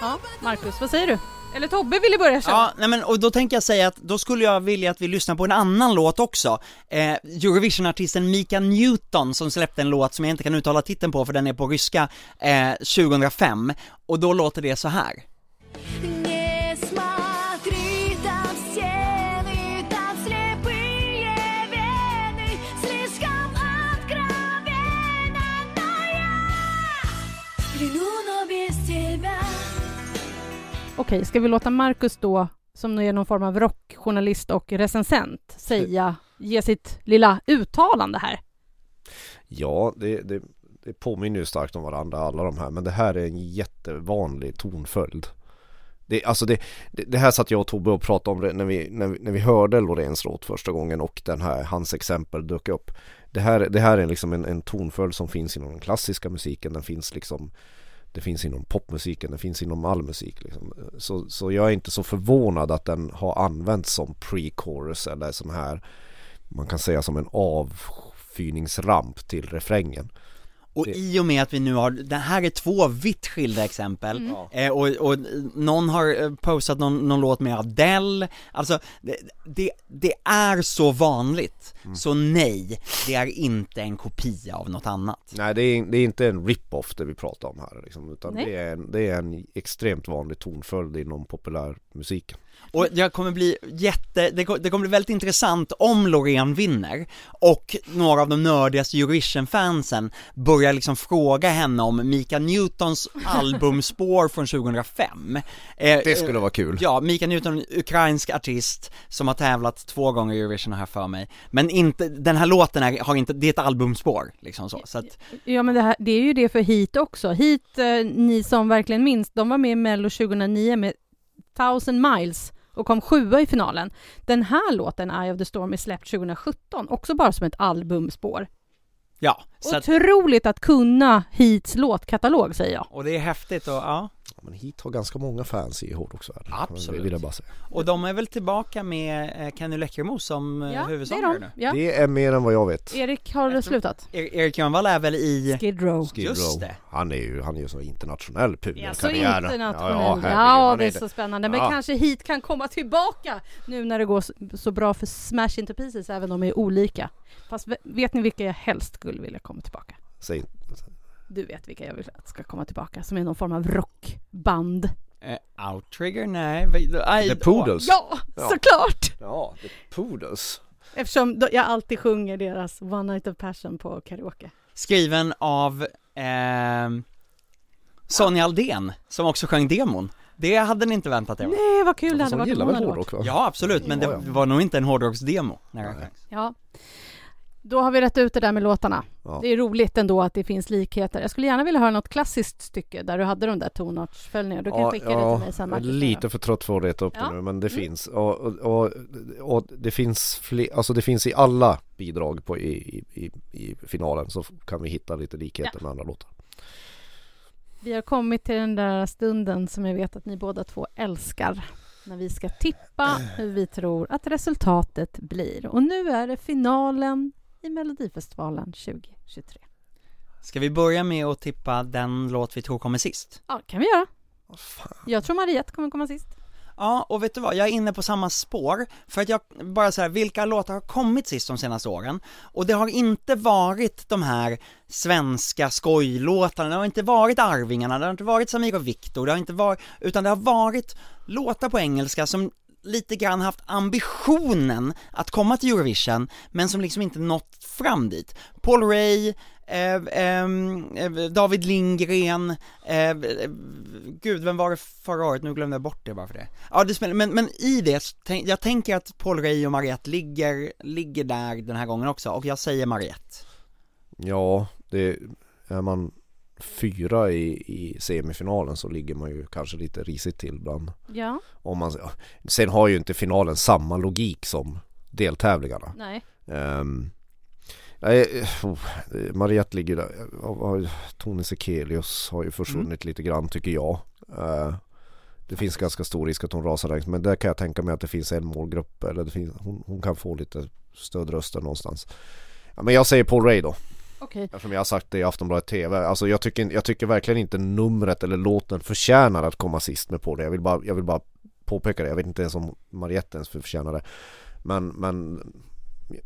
Speaker 6: Ja, Marcus, vad säger du? Eller Tobbe ville börja köra.
Speaker 3: Ja, nej men och då tänker jag säga att då skulle jag vilja att vi lyssnar på en annan låt också. Eh, Eurovision-artisten Mika Newton som släppte en låt som jag inte kan uttala titeln på för den är på ryska, eh, 2005. Och då låter det så här.
Speaker 6: Okej, ska vi låta Marcus då, som nu är någon form av rockjournalist och recensent, säga, ge sitt lilla uttalande här?
Speaker 5: Ja, det, det, det påminner ju starkt om varandra alla de här men det här är en jättevanlig tonföljd. Det, alltså det, det, det här satt jag och Tobbe och pratade om det när vi, när vi, när vi hörde Loreens låt första gången och den här, hans exempel dök upp. Det här, det här är liksom en, en tonföljd som finns inom den klassiska musiken, den finns liksom det finns inom popmusiken, det finns inom all musik liksom. så, så jag är inte så förvånad att den har använts som pre-chorus eller sån här man kan säga som en avfyrningsramp till refrängen.
Speaker 3: Och
Speaker 5: Det-
Speaker 3: i och med att vi nu har, det här är två vitt skilda exempel, eh, och, och någon har eh, postat någon, någon låt med Adele, alltså det, det, det är så vanligt, så nej, det är inte en kopia av något annat.
Speaker 5: Nej det är, det är inte en rip-off det vi pratar om här liksom, utan
Speaker 6: Nej.
Speaker 5: det är, en, det är en extremt vanlig tonföljd inom populärmusiken.
Speaker 3: Och jag kommer bli jätte, det, ko- det kommer bli väldigt intressant om Loreen vinner och några av de nördigaste Eurovision-fansen börjar liksom fråga henne om Mika Newtons albumspår från 2005. Eh,
Speaker 5: Det skulle vara kul.
Speaker 3: Ja, Mika Newton, ukrainsk artist som har tävlat två gånger i Eurovision här för mig. Men inte, den här låten är, har inte, det är ett albumspår liksom så, så att,
Speaker 6: Ja, men det, här, det är ju det för Heat också. Heat, eh, ni som verkligen minns, de var med i Mello 2009 med 1000 miles och kom sjua i finalen. Den här låten, Eye of the Storm, är släppt 2017, också bara som ett albumspår.
Speaker 3: ja, så att,
Speaker 6: Otroligt att kunna Heats låtkatalog, säger jag.
Speaker 3: och det är häftigt och Ja,
Speaker 5: men hit har ganska många fans i hårdrocksvärlden.
Speaker 3: Absolut.
Speaker 5: Det vill jag bara säga.
Speaker 3: och de är väl tillbaka med eh, Kenny Läckermo som eh,
Speaker 6: Ja, det är
Speaker 3: huvudsångare
Speaker 6: de.
Speaker 3: nu.
Speaker 6: Ja.
Speaker 5: Det är mer än vad jag vet.
Speaker 6: Erik, har du slutat?
Speaker 3: E- Erik Grönvall är väl i,
Speaker 6: Skid Row.
Speaker 5: Skid
Speaker 3: Just
Speaker 5: Row.
Speaker 3: det.
Speaker 5: Han är ju, han är ju så internationell
Speaker 6: Ja, så internationell.
Speaker 5: herregud,
Speaker 6: Ja,
Speaker 5: han
Speaker 6: det är
Speaker 5: är
Speaker 6: så spännande. Men
Speaker 5: Ja.
Speaker 6: kanske Heat kan komma tillbaka nu när det går så- bra för Smash Into Pieces, även om de är olika. Fast ve- vet ni vilka jag helst skulle vilja komma tillbaka?
Speaker 5: Säg,
Speaker 6: Du vet vilka jag vill att ska komma tillbaka, som är någon form av rockband.
Speaker 3: eh, Outrigger? Nej, aj,
Speaker 5: The Poodles.
Speaker 6: Ja,
Speaker 5: Ja.
Speaker 6: såklart!
Speaker 5: Ja, The Poodles.
Speaker 6: Eftersom jag alltid sjunger deras One Night of Passion på karaoke.
Speaker 3: Skriven av ehm, Sonja Aldén, som också sjöng demon. Det hade ni inte väntat er va?
Speaker 6: Nej, vad kul det hade varit
Speaker 5: gillar
Speaker 6: om
Speaker 5: väl
Speaker 6: hon
Speaker 5: hårdrock va?
Speaker 3: Ja absolut, men det var nog inte en hårdrocksdemo när sjöngs.
Speaker 6: Ja. Då har vi rätt ut det där med låtarna.
Speaker 5: Ja.
Speaker 6: Det är roligt ändå att det finns likheter. Jag skulle gärna vilja höra något klassiskt stycke där du hade de där tonartsföljningarna. Du kan
Speaker 5: Ja,
Speaker 6: skicka det
Speaker 5: ja,
Speaker 6: till mig sen
Speaker 5: jag är
Speaker 6: Marcus.
Speaker 5: lite för trött för att reta upp
Speaker 6: Ja.
Speaker 5: det nu men det
Speaker 6: Mm.
Speaker 5: finns och, och, och, det finns fler, alltså det finns i alla bidrag på, i, i, i, i finalen så kan vi hitta lite likheter med andra låtar.
Speaker 6: Vi har kommit till den där stunden som jag vet att ni båda två älskar. När vi ska tippa hur vi tror att resultatet blir. Och nu är det finalen i Melodifestivalen 2023.
Speaker 3: Ska vi börja med att tippa den låt vi tror kommer sist?
Speaker 6: Ja, kan vi göra.
Speaker 5: Fan.
Speaker 6: Jag tror Mariette kommer komma sist.
Speaker 3: Ja, och vet du vad, jag är inne på samma spår, för att jag, bara så här, vilka låtar har kommit sist de senaste åren? Och det har inte varit de här svenska skojlåtarna, det har inte varit Arvingarna, det har inte varit Samir och Viktor, det har inte varit, utan det har varit låtar på engelska som lite grann haft ambitionen att komma till Eurovision, men som liksom inte nått fram dit. Paul Ray, eh, ehm, eh, David Lindgren, eh, gud vem var det förra året? Nu glömde jag bort det bara för det. Ja, det spelar, men, men i det, jag tänker att Paul Ray och Mariette ligger, ligger där den här gången också, och jag säger Mariette.
Speaker 5: Ja, det är man fyra i, i semifinalen så ligger man ju kanske lite risigt till bland
Speaker 6: Ja,
Speaker 5: om man, Sen har ju inte finalen samma logik som deltävlingarna
Speaker 6: nej.
Speaker 5: Ehm, Nej, oh, Mariette ligger där. Tony Sekelius har ju försvunnit lite grann tycker jag. Eh, det finns ganska stor risk att hon rasar längst men där kan jag tänka mig att det finns en målgrupp eller det finns, hon, hon kan få lite stödröster någonstans. Ja, men jag säger Paul Ray då.
Speaker 6: Okej.
Speaker 5: Eftersom jag har sagt det i Aftonbladet TV. Alltså jag tycker, jag tycker verkligen inte numret eller låten förtjänar att komma sist med Paul Ray. Jag vill bara, jag vill bara påpeka det. Jag vet inte ens om Mariette ens förtjänar det. Men, men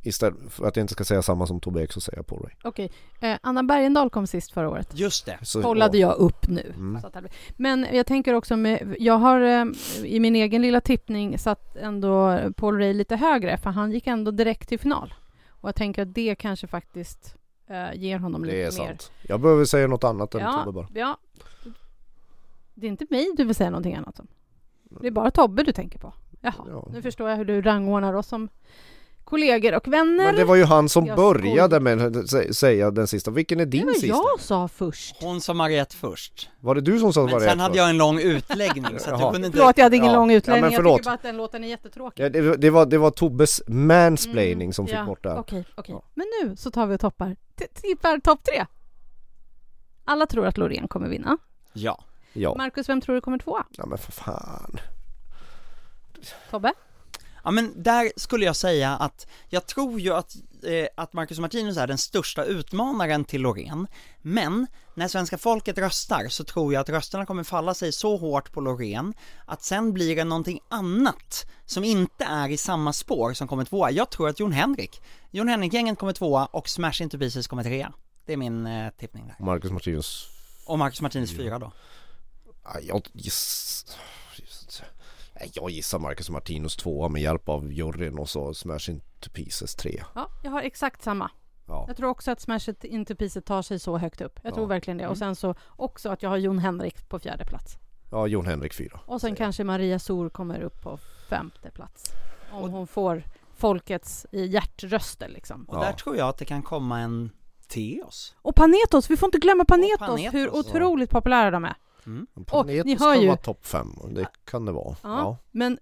Speaker 5: istället för att jag inte ska säga samma som Tobbe Ek så säger jag Paul Ray.
Speaker 6: Okej. Eh, Anna Bergendahl kom sist förra året.
Speaker 3: Just det.
Speaker 5: Så,
Speaker 6: kollade jag upp nu.
Speaker 5: Mm.
Speaker 6: Det Men jag tänker också med, jag har eh, i min egen lilla tippning satt ändå Paul Ray lite högre, för han gick ändå direkt till final. Och jag tänker att det kanske faktiskt eh, ger honom lite
Speaker 5: Det är
Speaker 6: mer.
Speaker 5: sant. Jag behöver säga något annat än Tobbe
Speaker 6: Ja,
Speaker 5: bara.
Speaker 6: ja. Det är inte mig du vill säga någonting annat om. Det är bara Tobbe du tänker på. Jaha,
Speaker 5: Ja.
Speaker 6: nu förstår jag hur du rangordnar oss som kollegor och vänner.
Speaker 5: Men det var ju han som
Speaker 6: Jag
Speaker 5: började med att sä- säga den sista. Vilken är
Speaker 6: Det
Speaker 5: din
Speaker 6: var
Speaker 5: sista?
Speaker 6: jag sa först.
Speaker 3: Hon sa Mariette först.
Speaker 5: Var det du som sa
Speaker 3: Men
Speaker 5: var det
Speaker 3: sen
Speaker 5: rätt
Speaker 3: hade
Speaker 5: först?
Speaker 3: jag en lång utläggning så att jag kunde inte...
Speaker 6: Förlåt, jag hade ingen
Speaker 5: Ja.
Speaker 6: lång
Speaker 5: Ja,
Speaker 6: utläggning.
Speaker 5: men
Speaker 6: jag
Speaker 5: förlåt.
Speaker 6: tycker bara att den låten är jättetråkig.
Speaker 5: Ja, det, det, var, det var Tobbes mansplaining
Speaker 6: Mm,
Speaker 5: som fick
Speaker 6: ja,
Speaker 5: bort det.
Speaker 6: Okej, okej.
Speaker 5: Ja.
Speaker 6: Men nu så tar vi och toppar. Tippar topp tre. Alla tror att Loreen kommer vinna.
Speaker 3: Ja.
Speaker 5: Ja.
Speaker 6: Marcus, vem tror du kommer tvåa?
Speaker 5: ja, men för fan.
Speaker 6: Tobbe?
Speaker 3: Ja men där skulle jag säga att jag tror ju att, eh, att Marcus Martinus är den största utmanaren till Loreen Men när svenska folket röstar så tror jag att rösterna kommer falla sig så hårt på Loreen att sen blir det någonting annat som inte är i samma spår som kommer tvåa. Jag tror att Jon Henrik, Jon Henrik-gänget kommer tvåa och Smash Into Pieces kommer trea. Det är min eh, tippning där.
Speaker 5: Marcus Martinus.
Speaker 3: Och Marcus Martinus fyra då.
Speaker 5: Ja, jag, giss... Jag gissar Marcus Martinus tvåa med hjälp av juryn och så Smash Into Pieces tre.
Speaker 6: Ja, jag har exakt samma.
Speaker 5: Ja.
Speaker 6: Jag tror också att Smash It Into Pieces tar sig så högt upp. Jag
Speaker 5: Ja.
Speaker 6: tror verkligen det. Och sen så också att jag har Jon Henrik på fjärde plats.
Speaker 5: ja, Jon Henrik fyra.
Speaker 6: Och sen kanske Maria Sor kommer upp på femte plats. Om hon får folkets i hjärtröster liksom.
Speaker 3: Och
Speaker 5: Ja.
Speaker 3: där tror jag att det kan komma en Teos.
Speaker 6: Och Panetos, vi får inte glömma Panetos,
Speaker 3: Panetos,
Speaker 6: hur
Speaker 3: ja.
Speaker 6: otroligt populära de är.
Speaker 5: Panetos
Speaker 6: ni hör
Speaker 5: kan
Speaker 6: ju-
Speaker 5: vara topp fem, det kan det vara.
Speaker 6: Ja.
Speaker 5: Ja.
Speaker 6: Men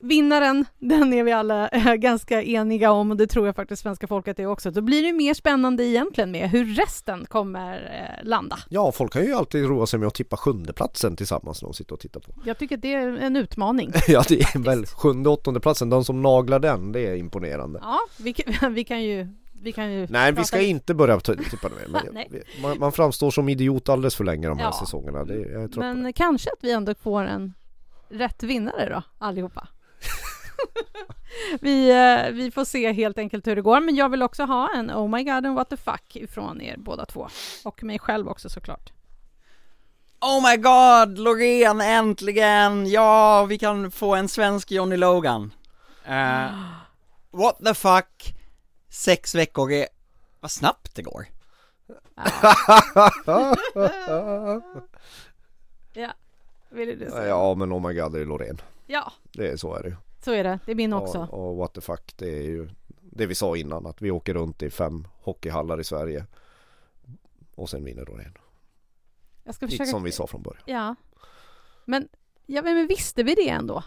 Speaker 6: vinnaren, [laughs] den är vi alla eh, ganska eniga om och det tror jag faktiskt svenska folket är också. Då blir det mer spännande egentligen med hur resten kommer eh, landa.
Speaker 5: ja, folk kan ju alltid roa sig med att tippa sjunde platsen tillsammans när de sitter och tittar på.
Speaker 6: Jag tycker att det är en utmaning. [laughs]
Speaker 5: Ja, det är väl sjunde åttonde platsen, de som naglar den, det är imponerande.
Speaker 6: Ja, vi kan, [laughs] vi kan ju... Vi kan ju
Speaker 5: Nej, vi ska inte börja tippa [laughs]
Speaker 6: Nej.
Speaker 5: men man, man framstår som idiot alldeles för länge de här
Speaker 6: Ja.
Speaker 5: säsongerna. Det, det.
Speaker 6: Men kanske att vi ändå får en rätt vinnare då, allihopa. [laughs] vi, eh, vi får se helt enkelt hur det går, men jag vill också ha en Oh my god and what the fuck ifrån er båda två. Och mig själv också såklart.
Speaker 3: Oh my god, Loreen äntligen! Ja, vi kan få en svensk Johnny Logan. Eh, [gasps] what the fuck? Sex veckor är, vad snabbt det går. [laughs]
Speaker 6: Ja, vill du säga?
Speaker 5: Ja, men oh my god, det är Loreen.
Speaker 6: Ja,
Speaker 5: Det är så är det
Speaker 6: så är det. Det är min också.
Speaker 5: Och, och what the fuck, det är ju det vi sa innan, att vi åker runt i fem hockeyhallar i Sverige. Och sen vinner Loreen.
Speaker 6: Jag ska
Speaker 5: Lite
Speaker 6: försöka...
Speaker 5: som vi sa från början.
Speaker 6: Ja. Men, ja, men visste vi det ändå?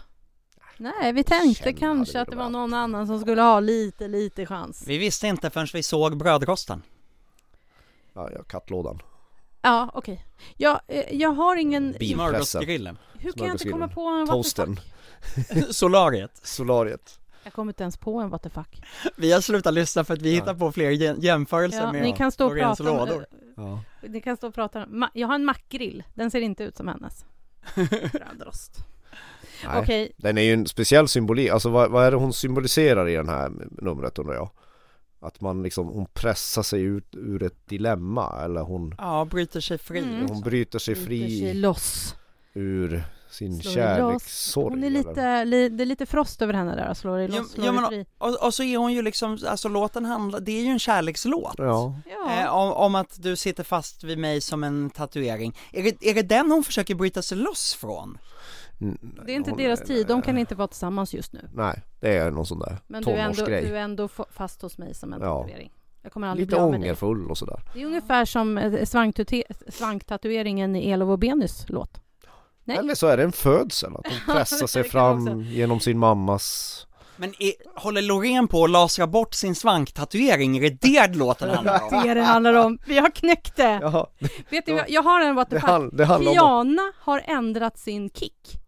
Speaker 6: Nej, vi tänkte
Speaker 5: Känn hade
Speaker 6: kanske att det var någon annan som skulle ha lite, lite chans.
Speaker 3: Vi visste inte förrän vi såg brödrosten.
Speaker 5: Ja, ja kattlådan.
Speaker 6: Ja, okej. Jag, eh, jag har ingen...
Speaker 3: Smörgåsgrillen.
Speaker 6: Hur kan jag inte komma på en fuck? [laughs]
Speaker 3: Solariet.
Speaker 5: Solariet.
Speaker 6: Jag kommer inte ens på en what the fuck. [laughs]
Speaker 3: Vi har slutat lyssna för att vi
Speaker 5: Ja.
Speaker 3: hittar på fler jä- jämförelser
Speaker 6: Ja,
Speaker 3: med
Speaker 6: ni kan stå och prata om,
Speaker 3: lådor.
Speaker 5: Ja.
Speaker 6: Ni kan stå och prata Jag har en mackgrill. Den ser inte ut som hennes. [laughs] Brödrost.
Speaker 5: Nej.
Speaker 6: Okej,
Speaker 5: Den är ju en speciell symbolik, alltså vad, vad är det hon symboliserar i den här numret undrar jag? Att man liksom, hon pressar sig ut ur ett dilemma eller hon,
Speaker 3: Ja, bryter sig fri.
Speaker 6: Mm.
Speaker 5: hon bryter sig
Speaker 6: bryter sig
Speaker 5: fri
Speaker 6: loss.
Speaker 5: ur sin
Speaker 6: Slår
Speaker 5: kärlekssorg.
Speaker 6: Hon är lite, li, det är lite frost över henne där. Slår dig loss, slår
Speaker 3: ja, men-
Speaker 6: fri.
Speaker 3: Och, och så är hon ju liksom, alltså låten handlar, det är ju en kärlekslåt.
Speaker 5: Ja,
Speaker 6: Ja.
Speaker 3: Eh, om, om att du sitter fast vid mig som en tatuering. Är det, är det den hon försöker bryta sig loss från?
Speaker 6: Det är inte
Speaker 5: hon-
Speaker 6: deras tid. De kan inte vara tillsammans just nu.
Speaker 5: Nej, det är någon sån där
Speaker 6: Men du är, ändå, du är ändå fast hos mig som en
Speaker 5: Ja.
Speaker 6: tatuering. Jag kommer aldrig
Speaker 5: Lite
Speaker 6: bli av med dig.
Speaker 5: ångerfull och sådär.
Speaker 6: Det är ungefär som eh, svanktatueringen i Elof och Benys låt. Nej.
Speaker 5: Eller så är det en födsel, att hon [laughs] pressar sig fram genom sin mammas
Speaker 3: Men är, håller Loreen på att lasra bort sin svanktatuering? Är det det låten handlar om? [laughs]
Speaker 6: Det är det handlar om. Vi har knäckt det.
Speaker 5: Jaha,
Speaker 6: Vet du, jag har en what the
Speaker 5: det,
Speaker 6: fuck. Kiana har ändrat sin kick.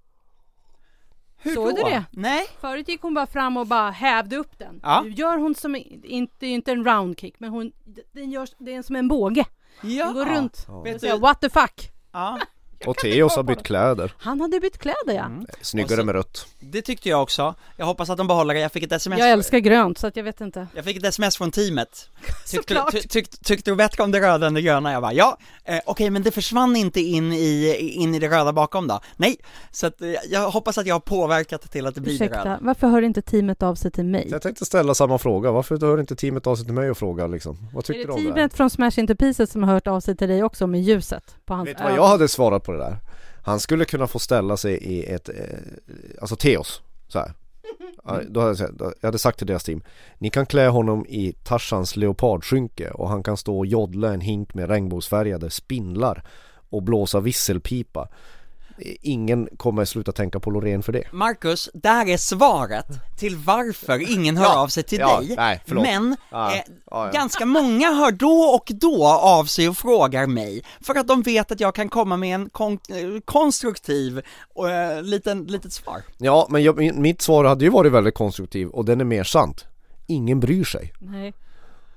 Speaker 3: Hur
Speaker 6: Såg du
Speaker 3: då?
Speaker 6: det?
Speaker 3: Nej.
Speaker 6: Förut gick hon bara fram och bara hävde upp den.
Speaker 3: Ja.
Speaker 6: Nu gör hon som, inte, inte en round kick, men hon, den görs, det är som en båge.
Speaker 3: Ja.
Speaker 6: Den går runt.
Speaker 5: Ja.
Speaker 6: Och säger
Speaker 3: du,
Speaker 6: what the fuck.
Speaker 3: ja.
Speaker 5: Och Theos har bytt kläder.
Speaker 6: Han hade bytt kläder ja.
Speaker 3: Mm.
Speaker 5: Snyggare
Speaker 3: så-
Speaker 5: med rött.
Speaker 3: Det tyckte jag också. Jag hoppas att de behåller det. Jag fick ett sms.
Speaker 6: Jag älskar grönt så att jag vet inte.
Speaker 3: Jag fick ett sms från teamet. [laughs] Tyckte,
Speaker 6: Såklart.
Speaker 3: ty, tyck, tyckte du bättre om det röda än det gröna? Jag bara, ja, eh, okej men det försvann inte in i, in i det röda bakom då? Nej, så att, eh, jag hoppas att jag har påverkat till att det blir det
Speaker 6: Ursäkta,
Speaker 3: röda.
Speaker 6: varför hör inte teamet av sig till mig?
Speaker 5: Jag tänkte ställa samma fråga, varför hör inte teamet av sig till mig och fråga liksom? Vad
Speaker 6: Är
Speaker 5: tyckte
Speaker 6: det
Speaker 5: du om det? här?
Speaker 6: teamet från Smash Into Pieces som har hört av sig till dig också med ljuset på hans
Speaker 5: Vet du vad jag hade svarat på det där? Han skulle kunna få ställa sig i ett, eh, alltså Theos, så här. Då hade jag, jag hade sagt till deras team Ni kan klä honom i Tarzans leopardskynke och han kan stå och joddla en hink med regnbågsfärgade spindlar och blåsa visselpipa Ingen kommer sluta tänka på Loreen för det
Speaker 3: Marcus, där är svaret till varför ingen hör
Speaker 5: Ja.
Speaker 3: av sig till
Speaker 5: Ja,
Speaker 3: dig.
Speaker 5: nej, förlåt.
Speaker 3: Men
Speaker 5: Ja,
Speaker 3: eh,
Speaker 5: ja,
Speaker 3: ganska många hör då och då av sig och frågar mig för att de vet att jag kan komma med en kon- eh, konstruktiv och eh, liten, litet svar.
Speaker 5: Ja men jag, mitt svar hade ju varit väldigt konstruktiv och den är mer sant Ingen bryr sig
Speaker 6: Nej,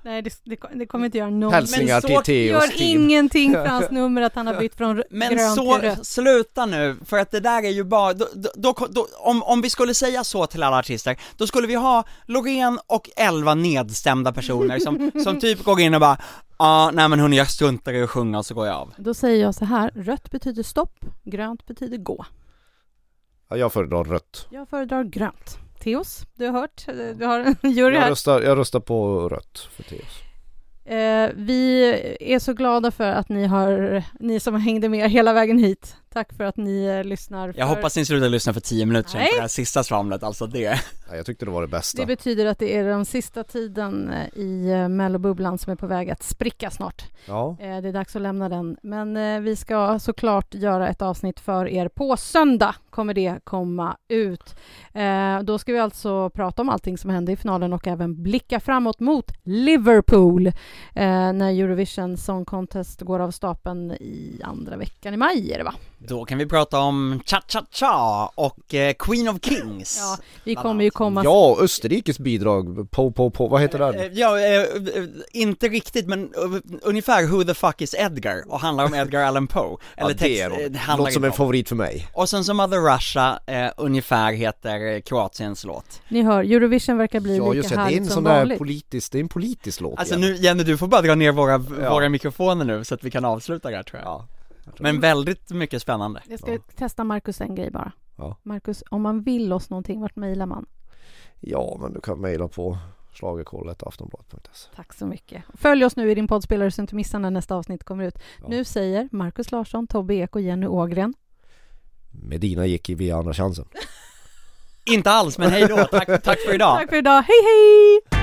Speaker 6: Nej det, det, det kommer inte göra någon...
Speaker 5: Hälsningar
Speaker 3: Men så
Speaker 5: till
Speaker 6: gör
Speaker 5: Theos team
Speaker 6: ingenting för hans [laughs] nummer att han har bytt från
Speaker 3: Men
Speaker 6: grönt
Speaker 3: så,
Speaker 6: till rött.
Speaker 3: sluta nu, för att det där är ju bara, då, då, då, då, om, om vi skulle säga så till alla artister, då skulle vi ha Loreen och elva nedstämda personer som, [laughs] som typ går in och bara Ja, nej men hörni jag struntar i att sjunga och så går jag av.
Speaker 6: Då säger jag så här, rött betyder stopp, grönt betyder gå.
Speaker 5: ja, Jag föredrar rött
Speaker 6: Jag föredrar grönt. Theos, du har hört, eh, du har en jury
Speaker 5: jag
Speaker 6: här.
Speaker 5: röstar, jag röstar på rött för Theos
Speaker 6: Eh, vi är så glada för att ni har, ni som hängde med hela vägen hit. Tack för att ni eh, lyssnar. För
Speaker 3: Jag hoppas ni slutar lyssna för 10 minuter sedan
Speaker 6: Nej.
Speaker 3: på det här sista svamlet, alltså det.
Speaker 5: ja, Jag tyckte det var det bästa
Speaker 6: Det betyder att det är den sista tiden eh, i eh, mellobubblan som är på väg att spricka snart.
Speaker 5: Ja,
Speaker 6: Eh, Det är dags att lämna den. Men vi ska såklart göra ett avsnitt för er på söndag. Kommer det komma ut. Då ska vi alltså prata om allting som hände i finalen och även blicka framåt mot Liverpool när Eurovision Song Contest går av stapeln i andra veckan i maj är det va?
Speaker 3: Då kan vi prata om Cha-Cha-Cha och eh, Queen of Kings.
Speaker 6: Ja, vi kommer ju komma...
Speaker 5: ja Österrikes bidrag på, på, på, vad heter
Speaker 3: Eh,
Speaker 5: det?
Speaker 3: Ja, eh, eh, inte riktigt men eh, ungefär Who the fuck is Edgar och handlar om Edgar Allan Poe. [laughs]
Speaker 5: Ja, det
Speaker 3: text- eh,
Speaker 5: det.
Speaker 3: handlar
Speaker 5: Låter som en favorit för mig
Speaker 3: Och sen som Mother Russia, eh, ungefär heter eh, Kroatiens låt.
Speaker 6: Ni hör, Eurovision verkar bli
Speaker 5: Ja just
Speaker 6: lika
Speaker 5: det, det är en
Speaker 6: härligt som
Speaker 5: sån där
Speaker 6: vanligt.
Speaker 5: politisk, det är en politisk låt
Speaker 3: Alltså
Speaker 5: igen.
Speaker 3: nu Jenny, du får bara dra ner våra,
Speaker 5: Ja.
Speaker 3: våra mikrofoner nu så att vi kan avsluta det här tror jag.
Speaker 5: Ja,
Speaker 3: Men väldigt mycket spännande.
Speaker 6: Jag ska testa Marcus en grej bara.
Speaker 5: Ja.
Speaker 6: Marcus, om man vill oss någonting, vart mejlar man?
Speaker 5: ja men du kan mejla på schlagerkollet aftonbladet.se
Speaker 6: Tack så mycket. Följ oss nu i din poddspelare så du inte missar när nästa avsnitt kommer ut.
Speaker 5: Ja.
Speaker 6: Nu säger Marcus Larsson, Tobbe Ek och Jenny Ågren.
Speaker 5: Medina gick i via andra chansen [laughs]
Speaker 3: Inte alls, men hej då, tack, tack för idag.
Speaker 6: Tack för idag, hej hej!